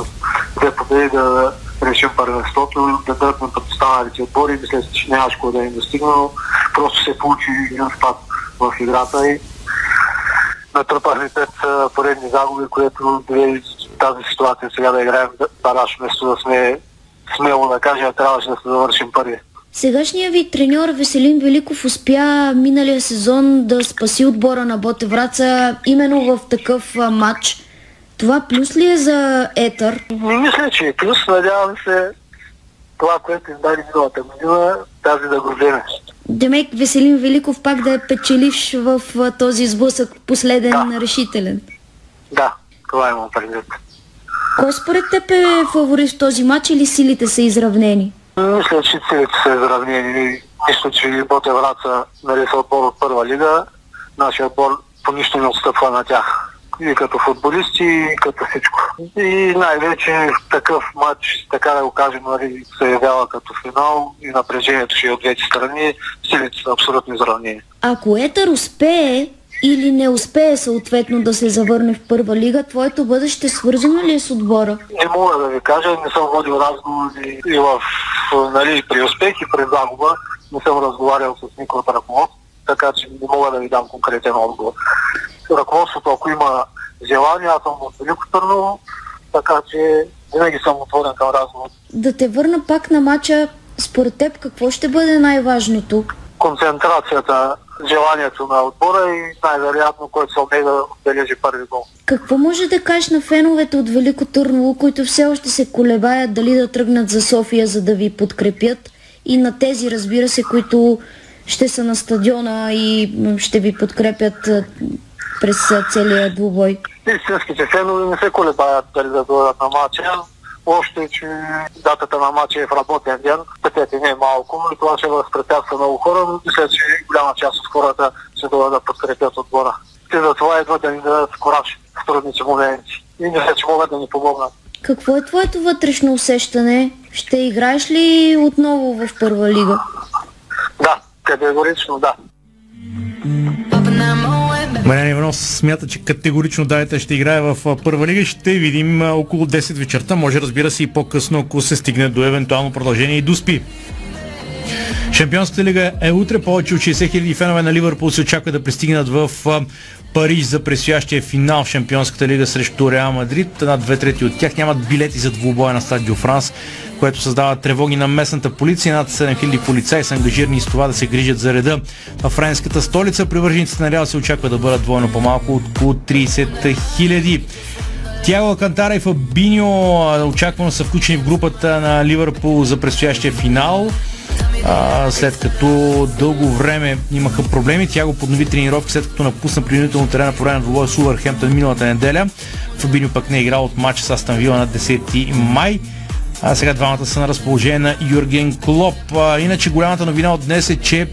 две победи да решим първенството, да дръпнем пред останалите отбори. Мисля, че нямаше кой да им достигна, но просто се получи един спад в играта и натрупахме пет поредни загуби, което доведе тази ситуация сега да играем бараж, вместо да сме смело да кажем, трябваше да се завършим първи. Сегашният ви треньор Веселин Великов успя миналия сезон да спаси отбора на Боте Враца именно в такъв матч. Това плюс ли е за Етър? Не мисля, че е плюс. Надявам се това, което им даде миналата година, тази да го вземе. Демек Веселин Великов пак да е печеливш в този сблъсък последен решителен. Да, това имам предвид. Кой според теб е фаворит в този матч или силите са изравнени? Мисля, че целите са изравнени. Нищо, че Боте Враца нали, са отбор от първа лига. Нашия отбор по нищо не отстъпва на тях. И като футболисти, и като всичко. И най-вече в такъв матч, така да го кажем, нали, се явява като финал и напрежението ще е от двете страни. Силите са абсолютно изравнени. Ако Етър успее или не успее съответно да се завърне в първа лига, твоето бъдеще свързано ли е с отбора? Не мога да ви кажа, не съм водил разговори и в, нали, при успех и при загуба. Не съм разговарял с никой от ръководство, така че не мога да ви дам конкретен отговор. Ръководството, ако има желание, аз съм от Велико Търново, така че винаги съм отворен към разговор. Да те върна пак на матча, според теб какво ще бъде най-важното? Концентрацията, желанието на отбора и най-вероятно, който се умее да отбележи първи гол. Какво може да кажеш на феновете от Велико Търново, които все още се колебаят дали да тръгнат за София, за да ви подкрепят и на тези, разбира се, които ще са на стадиона и ще ви подкрепят през целия двубой? Истинските фенове не се колебаят дали да дойдат на матча. Още, че датата на матча е в работен ден, пътете не е малко и това ще възпрепятства много хора, но мисля, че голяма част от хората ще дойдат да подкрепят отбора. Те за това идват да ни дадат кораж в трудните моменти. И мисля, че могат да ни помогнат. Какво е твоето вътрешно усещане? Ще играеш ли отново в първа лига? Да, категорично да. Мариан Иванов смята, че категорично дайте ще играе в първа лига. Ще видим около 10 вечерта. Може разбира се и по-късно, ако се стигне до евентуално продължение и доспи. Шампионската лига е утре. Повече от 60 000 фенове на Ливърпул се очаква да пристигнат в Париж за предстоящия финал в Шампионската лига срещу Реал Мадрид. Над две трети от тях нямат билети за двубоя на стадио Франс, което създава тревоги на местната полиция. Над 7000 полицаи са ангажирани с това да се грижат за реда. В френската столица привържениците на Реал се очаква да бъдат двойно по-малко от около 30 000. Тяго Алкантара и Фабиньо очаквано са включени в групата на Ливърпул за предстоящия финал. А, след като дълго време имаха проблеми, тя го поднови тренировки, след като напусна принудително терена по време на двобоя с Увърхемптън миналата неделя. Фабиньо пък не е играл от матча с Астан Вила на 10 май. А сега двамата са на разположение на Юрген Клоп. А, иначе голямата новина от днес е, че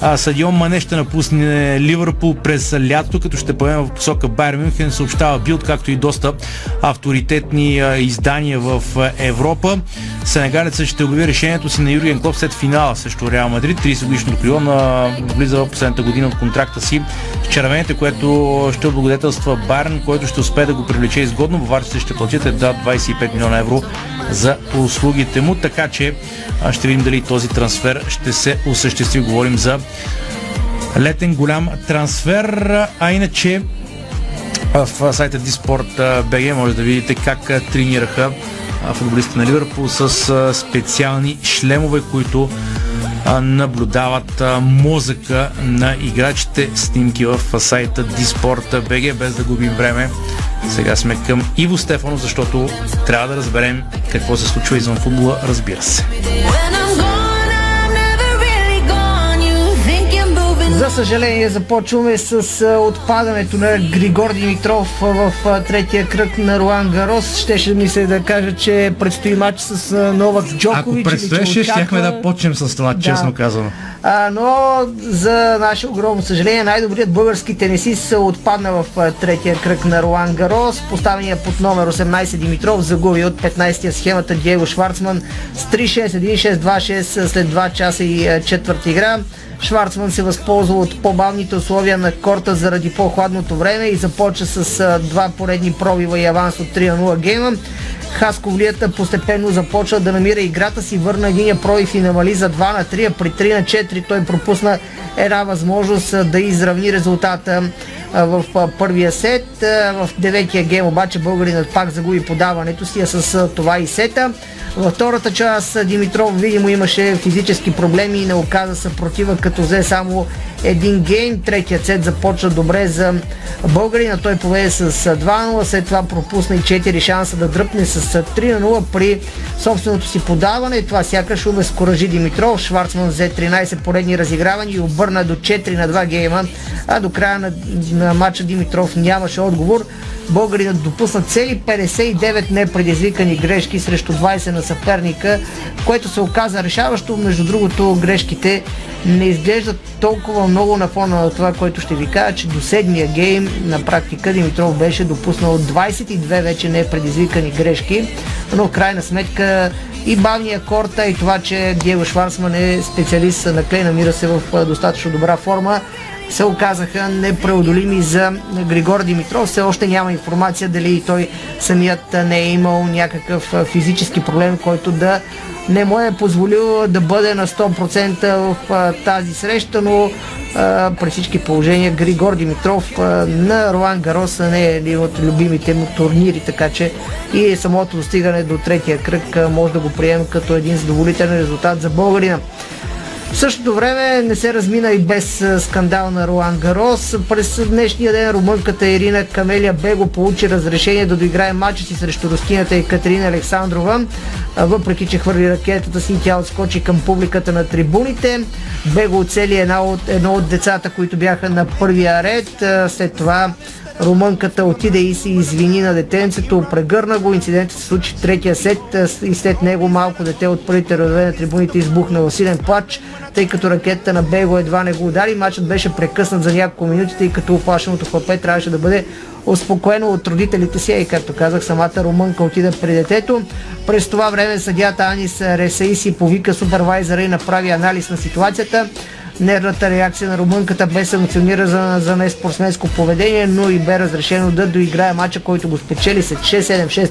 а, Садион Мане ще напусне Ливърпул през лятото, като ще поеме в посока Байер Мюнхен, съобщава Билд, както и доста авторитетни издания в Европа. Сенегалецът ще обяви решението си на Юрген Клоп след финала срещу Реал Мадрид. 30 годишното крило на влиза в последната година от контракта си с червените, което ще облагодетелства Байерн, който ще успее да го привлече изгодно. Баварците ще платят едва 25 милиона евро за услугите му, така че ще видим дали този трансфер ще се осъществи. Говорим за летен голям трансфер, а иначе в сайта Диспорт BG може да видите как тренираха футболистите на Ливърпул с специални шлемове, които наблюдават мозъка на играчите. Снимки в сайта Диспорт BG, без да губим време. Сега сме към Иво Стефанов, защото трябва да разберем какво се случва извън футбола, разбира се. За съжаление започваме с отпадането на Григор Димитров в третия кръг на Руан Гарос. Щеше ми се да кажа, че предстои матч с Новак Джокович. Ако предстоеше, че щяхме очаква- да почнем с това, Да. честно казано. А, но за наше огромно съжаление най-добрият български тенисист отпадна в третия кръг на Руан Гарос. Поставения под номер 18 Димитров загуби от 15-я схемата Диего Шварцман с 3-6, 1-6, 2-6 след 2 часа и четвърт игра. Шварцман се възползва от по-бавните условия на корта заради по-хладното време и започва с два поредни пробива и аванс от 3 на 0 гейма. Хасковлията постепенно започва да намира играта си, върна единия пробив и намали за 2 на 3, а при 3 на 4 той пропусна една възможност да изравни резултата в първия сет. В деветия гейм обаче българинът пак загуби подаването си, а с това и сета. Във втората част Димитров видимо имаше физически проблеми и не оказа съпротива, като взе само един гейм. Третият сет започна добре за българина. Той поведе с а, 2-0, след това пропусна и 4 шанса да дръпне с а, 3 на 0 при собственото си подаване. Това сякаш обезкуражи Димитров. Шварцман взе 13 поредни разигравания и обърна до 4 на 2 гейма, а до края на, на матча Димитров нямаше отговор. Българинът допусна цели 59 непредизвикани грешки срещу 20 на съперника, което се оказа решаващо. Между другото, грешките не изглеждат толкова много на фона на това, което ще ви кажа, че до седмия гейм на практика Димитров беше допуснал 22 вече непредизвикани грешки, но в крайна сметка и бавния корта и това, че Диего Шварцман е специалист на клей, намира се в достатъчно добра форма, се оказаха непреодолими за Григор Димитров. Все още няма информация дали и той самият не е имал някакъв физически проблем, който да не му е позволил да бъде на 100% в а, тази среща, но а, при всички положения Григор Димитров а, на Ролан Гарос не е един от любимите му турнири, така че и самото достигане до третия кръг а, може да го приемем като един задоволителен резултат за българина. В същото време не се размина и без скандал на Ролан Гарос. През днешния ден румънката Ирина Камелия Бего получи разрешение да доиграе матча си срещу рускинята Екатерина Александрова. Въпреки, че хвърли ракетата си, тя отскочи към публиката на трибуните. Бего оцели една от, едно от децата, които бяха на първия ред. След това Румънката отиде и се извини на детенцето, прегърна го. Инцидентът се случи третия сет и след него малко дете от първите редове на трибуните избухна в силен плач, тъй като ракетата на Бего едва не го удари. Матчът беше прекъснат за няколко минути, тъй като оплашеното хлапе трябваше да бъде успокоено от родителите си и както казах самата румънка отида при детето. През това време съдята Анис Ресаиси повика супервайзера и направи анализ на ситуацията. Нервната реакция на румънката бе санкционира за, за неспортсменско поведение, но и бе разрешено да доиграе матча, който го спечели след 6-7, 6-3,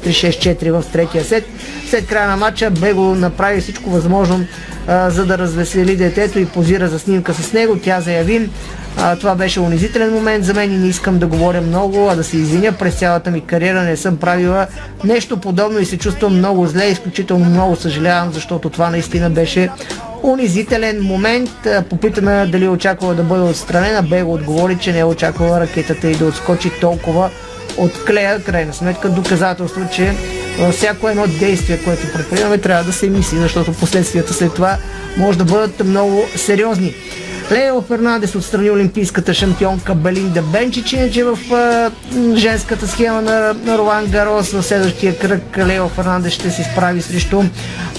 6-4 в третия сет. След края на матча бе го направи всичко възможно а, за да развесели детето и позира за снимка с него. Тя заяви, а, това беше унизителен момент за мен и не искам да говоря много, а да се извиня. През цялата ми кариера не съм правила нещо подобно и се чувствам много зле. Изключително много съжалявам, защото това наистина беше унизителен момент. Попитана дали е очаквала да бъде отстранена. Бего отговори, че не е очаквала ракетата и да отскочи толкова от клея. Крайна сметка доказателство, че всяко едно действие, което предприемаме, трябва да се мисли, защото последствията след това може да бъдат много сериозни. Лео Фернандес отстрани олимпийската шампионка Белинда Бенчич, иначе в а, женската схема на, на Ролан Гарос в следващия кръг Лео Фернандес ще се справи срещу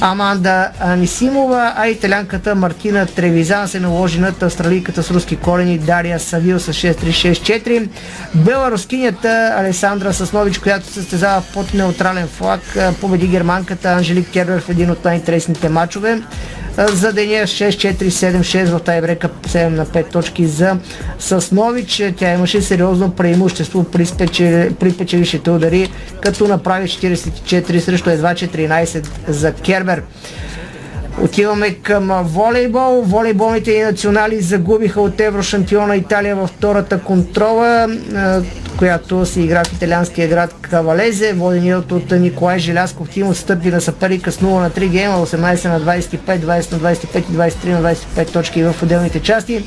Аманда Анисимова, а италянката Мартина Тревизан се наложи над австралийката с руски корени Дария Савил с 6-3-6-4. Беларускинята Алесандра Саснович, която се състезава под неутрален флаг, победи германката Анжелик Кербер в един от най-интересните матчове за деня 6-4-7-6 в тайбрека 7 на 5 точки за Саснович. Тя имаше сериозно преимущество при, спечели, при печелищите удари, като направи 44 срещу едва 14 за Кербер. Отиваме към волейбол. Волейболните и национали загубиха от еврошампиона Италия във втората контрола, която се игра в италианския град Кавалезе. Воденият от Николай Желясков тим отстъпи на съперника с 0 на 3 гейма, 18 на 25, 20 на 25 и 23 на 25 точки в отделните части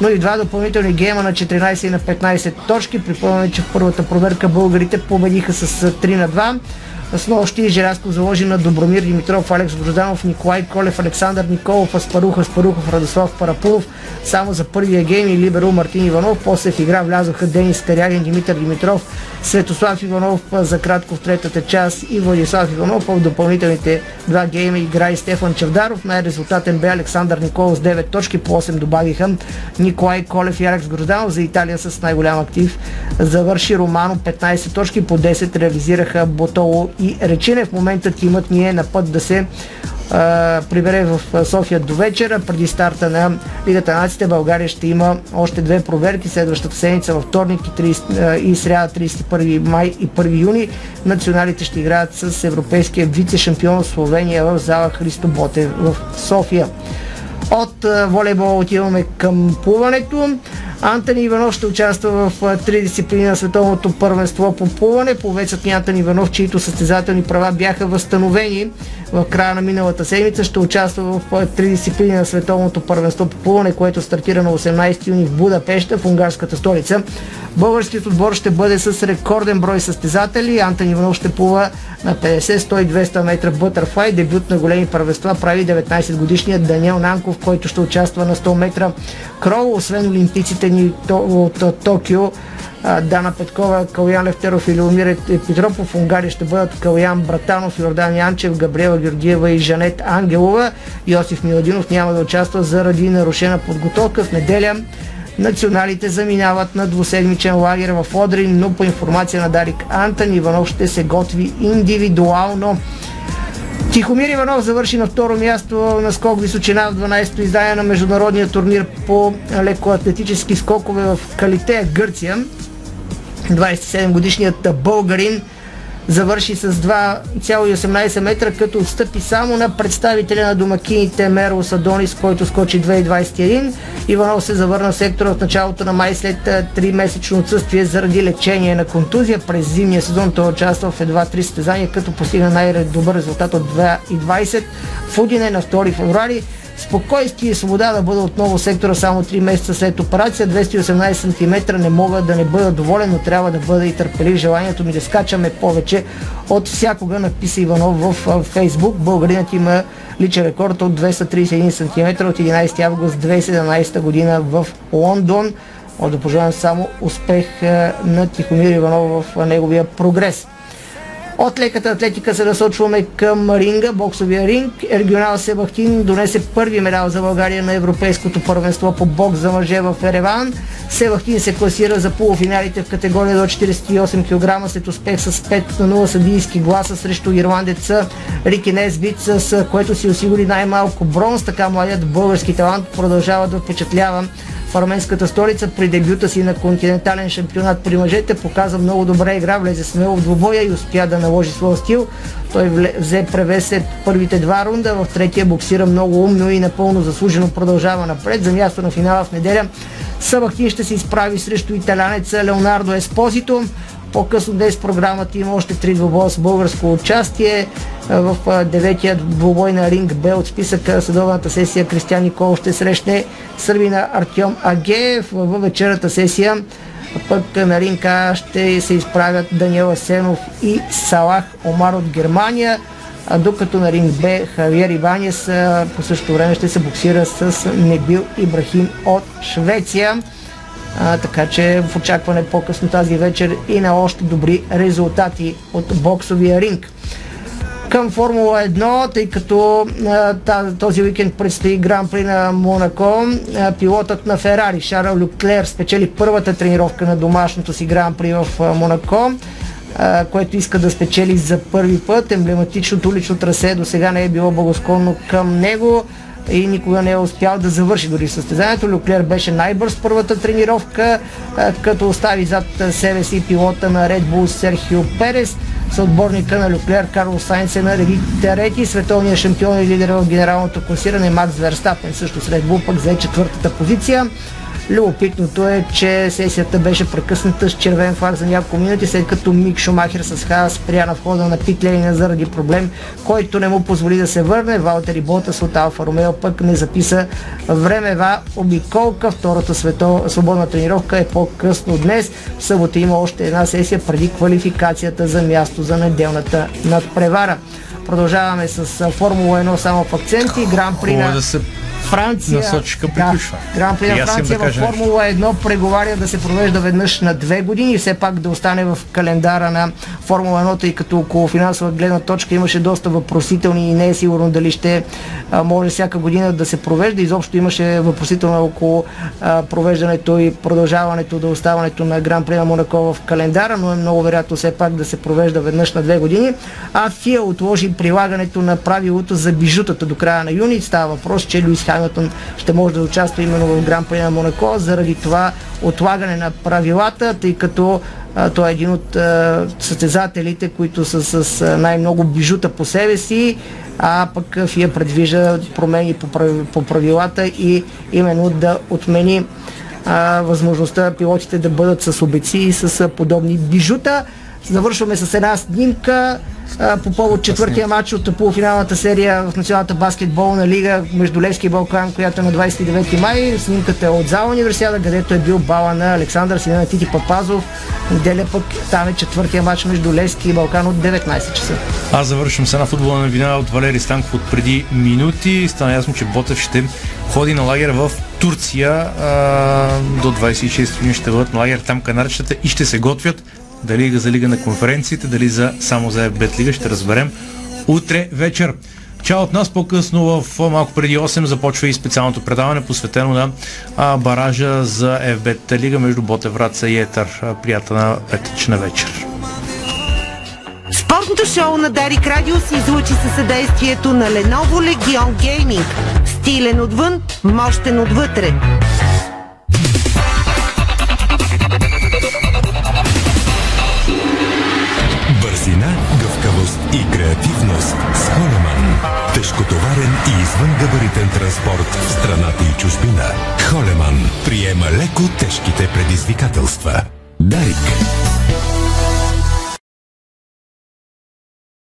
но и два допълнителни гейма на 14 и на 15 точки. Припомняме, че в първата проверка българите победиха с 3 на 2. С нощи Желязко заложи на Добромир Димитров, Алекс Грозданов, Николай Колев, Александър Николов, Аспарух, Аспарухов, Радослав Парапунов. Само за първия гейм и либеро Мартин Иванов. После в игра влязоха Денис Карягин, Димитър Димитров, Светослав Иванов за кратко в третата част и Владислав Иванов в допълнителните два гейма игра и Стефан Чавдаров. Най-резултатен бе Александър Николов с 9 точки, по 8 добавиха Николай Колев и Алекс Грозданов за Италия с най-голям актив. Завърши Романо 15 точки, по 10 реализираха Ботоло и Речене. В момента тимът ни е на път да се а, прибере в София до вечера. Преди старта на Лигата на нациите България ще има още две проверки. Следващата седмица във вторник и, 30, и сряда 31 май и 1 юни. Националите ще играят с европейския вице-шампион Словения в зала Христо Ботев в София. От волейбол отиваме към плуването. Антони Иванов ще участва в три дисциплини на световното първенство по плуване. Повецът ни Антони Иванов, чието състезателни права бяха възстановени в края на миналата седмица, ще участва в три дисциплини на световното първенство по плуване, което стартира на 18 юни в Будапешта, в унгарската столица. Българският отбор ще бъде с рекорден брой състезатели. Антон Иванов ще плува на 50, 100 200 метра бътърфлай. Дебют на големи първенства прави 19 годишният Даниел Нанков, който ще участва на 100 метра крол. Освен олимпиците ни от Токио, Дана Петкова, Калян Левтеров и Леомир Петропов. В Унгария ще бъдат Калян Братанов, Йордан Янчев, Габриела Георгиева и Жанет Ангелова. Йосиф Миладинов няма да участва заради нарушена подготовка. В неделя Националите заминават на двуседмичен лагер в Одрин, но по информация на Дарик Антон Иванов ще се готви индивидуално. Тихомир Иванов завърши на второ място на скок височина в 12-то издание на международния турнир по лекоатлетически скокове в Калитея, Гърция. 27 годишният българин завърши с 2,18 метра, като отстъпи само на представителя на домакините Меро Садонис, който скочи 2,21. Иванов се завърна в сектора в началото на май след 3 месечно отсъствие заради лечение на контузия. През зимния сезон той участва в едва 3 състезания, като постигна най-добър резултат от 2,20 в Удине на 2 февруари. Спокойствие и свобода да бъда отново сектора само 3 месеца след операция. 218 см не мога да не бъда доволен, но трябва да бъда и търпелив. Желанието ми да скачаме повече от всякога, написа Иванов в Фейсбук. Българинът има личен рекорд от 231 см от 11 август 2017 година в Лондон. Може да пожелаем само успех е, на Тихомир Иванов в неговия прогрес. От леката атлетика се насочваме към ринга, боксовия ринг. Регионал Себахтин донесе първи медал за България на Европейското първенство по бокс за мъже в Ереван. Себахтин се класира за полуфиналите в категория до 48 кг след успех с 5 на 0 съдийски гласа срещу ирландеца Рики Несбит, с което си осигури най-малко бронз. Така младият български талант продължава да впечатлява в арменската столица при дебюта си на континентален шампионат при мъжете показа много добра игра, влезе смело в двубоя и успя да наложи своя стил. Той взе превес след първите два рунда, в третия боксира много умно и напълно заслужено продължава напред. За място на финала в неделя Събахтин ще се изправи срещу италянеца Леонардо Еспозито. По-късно днес в програмата има още три двубоя с българско участие. В деветия двубой на ринг Б от списъка съдовната сесия Кристиан Никол ще срещне сърбина Артем Агеев. В вечерната сесия пък на ринг А ще се изправят Даниел Асенов и Салах Омар от Германия. Докато на ринг Б Хавиер Иванес по същото време ще се боксира с Небил Ибрахим от Швеция. А, така че в очакване по-късно тази вечер и на още добри резултати от боксовия ринг. Към Формула 1, тъй като а, този уикенд предстои Гран При на Монако, а, пилотът на Ферари Шарл Люклер спечели първата тренировка на домашното си Гран При в а, Монако което иска да спечели за първи път. Емблематичното улично трасе до сега не е било благосклонно към него и никога не е успял да завърши дори състезанието. Люклер беше най-бърз първата тренировка, като остави зад себе си пилота на Red Bull Серхио Перес. Съотборника на Люклер Карло Сайнс е на трети. Световният шампион и лидер в генералното класиране Макс Верстапен също с Red Bull пък взе четвъртата позиция. Любопитното е, че сесията беше прекъсната с червен флаг за няколко минути, след като Мик Шумахер с Ха спря на входа на питления заради проблем, който не му позволи да се върне. Валтери Ботас от Алфа Ромео пък не записа времева обиколка. Втората свето... свободна тренировка е по-късно днес. В събота има още една сесия преди квалификацията за място за неделната надпревара. Продължаваме с Формула 1 само в акценти. Гран при на... да се Франция. Насочи към да, приключва. Гран при на Франция да в кажа Формула 1 преговаря да се провежда веднъж на две години и все пак да остане в календара на Формула 1, тъй като около финансова гледна точка имаше доста въпросителни и не е сигурно дали ще а, може всяка година да се провежда. Изобщо имаше въпросително около а, провеждането и продължаването до оставането на Гран при на Монако в календара, но е много вероятно все пак да се провежда веднъж на две години. А ФИА отложи прилагането на правилото за бижутата до края на юни. Става въпрос, че Луис Хамилтон ще може да участва именно в Гран При на Монако, заради това отлагане на правилата, тъй като а, той е един от а, състезателите, които са с най-много бижута по себе си, а пък ФИА предвижда промени по, по правилата и именно да отмени а, възможността пилотите да бъдат с обеци и с подобни бижута. Завършваме с една снимка а, по повод четвъртия матч от полуфиналната серия в Националната баскетболна лига между Левски и Балкан, която е на 29 май. Снимката е от зала универсиада, където е бил бала на Александър, сина на Тити Папазов. Неделя пък там е четвъртия матч между Левски и Балкан от 19 часа. Аз завършвам с една футболна новина от Валери Станков от преди минути. Стана ясно, че Ботев ще ходи на лагер в Турция. А, до 26 юни ще бъдат на лагер там канарчета и ще се готвят дали за лига на конференциите, дали за само за FBET лига, ще разберем утре вечер. Чао от нас по-късно в малко преди 8 започва и специалното предаване, посветено на а, баража за FBET лига между Ботевраца и Етър. Приятна петъчна вечер. Спортното шоу на Дарик Радио се излучи със съдействието на Lenovo Legion Gaming. Стилен отвън, мощен отвътре. Холеман. Тежкотоварен и извънгабаритен транспорт в страната и чужбина. Холеман приема леко тежките предизвикателства. Дарик.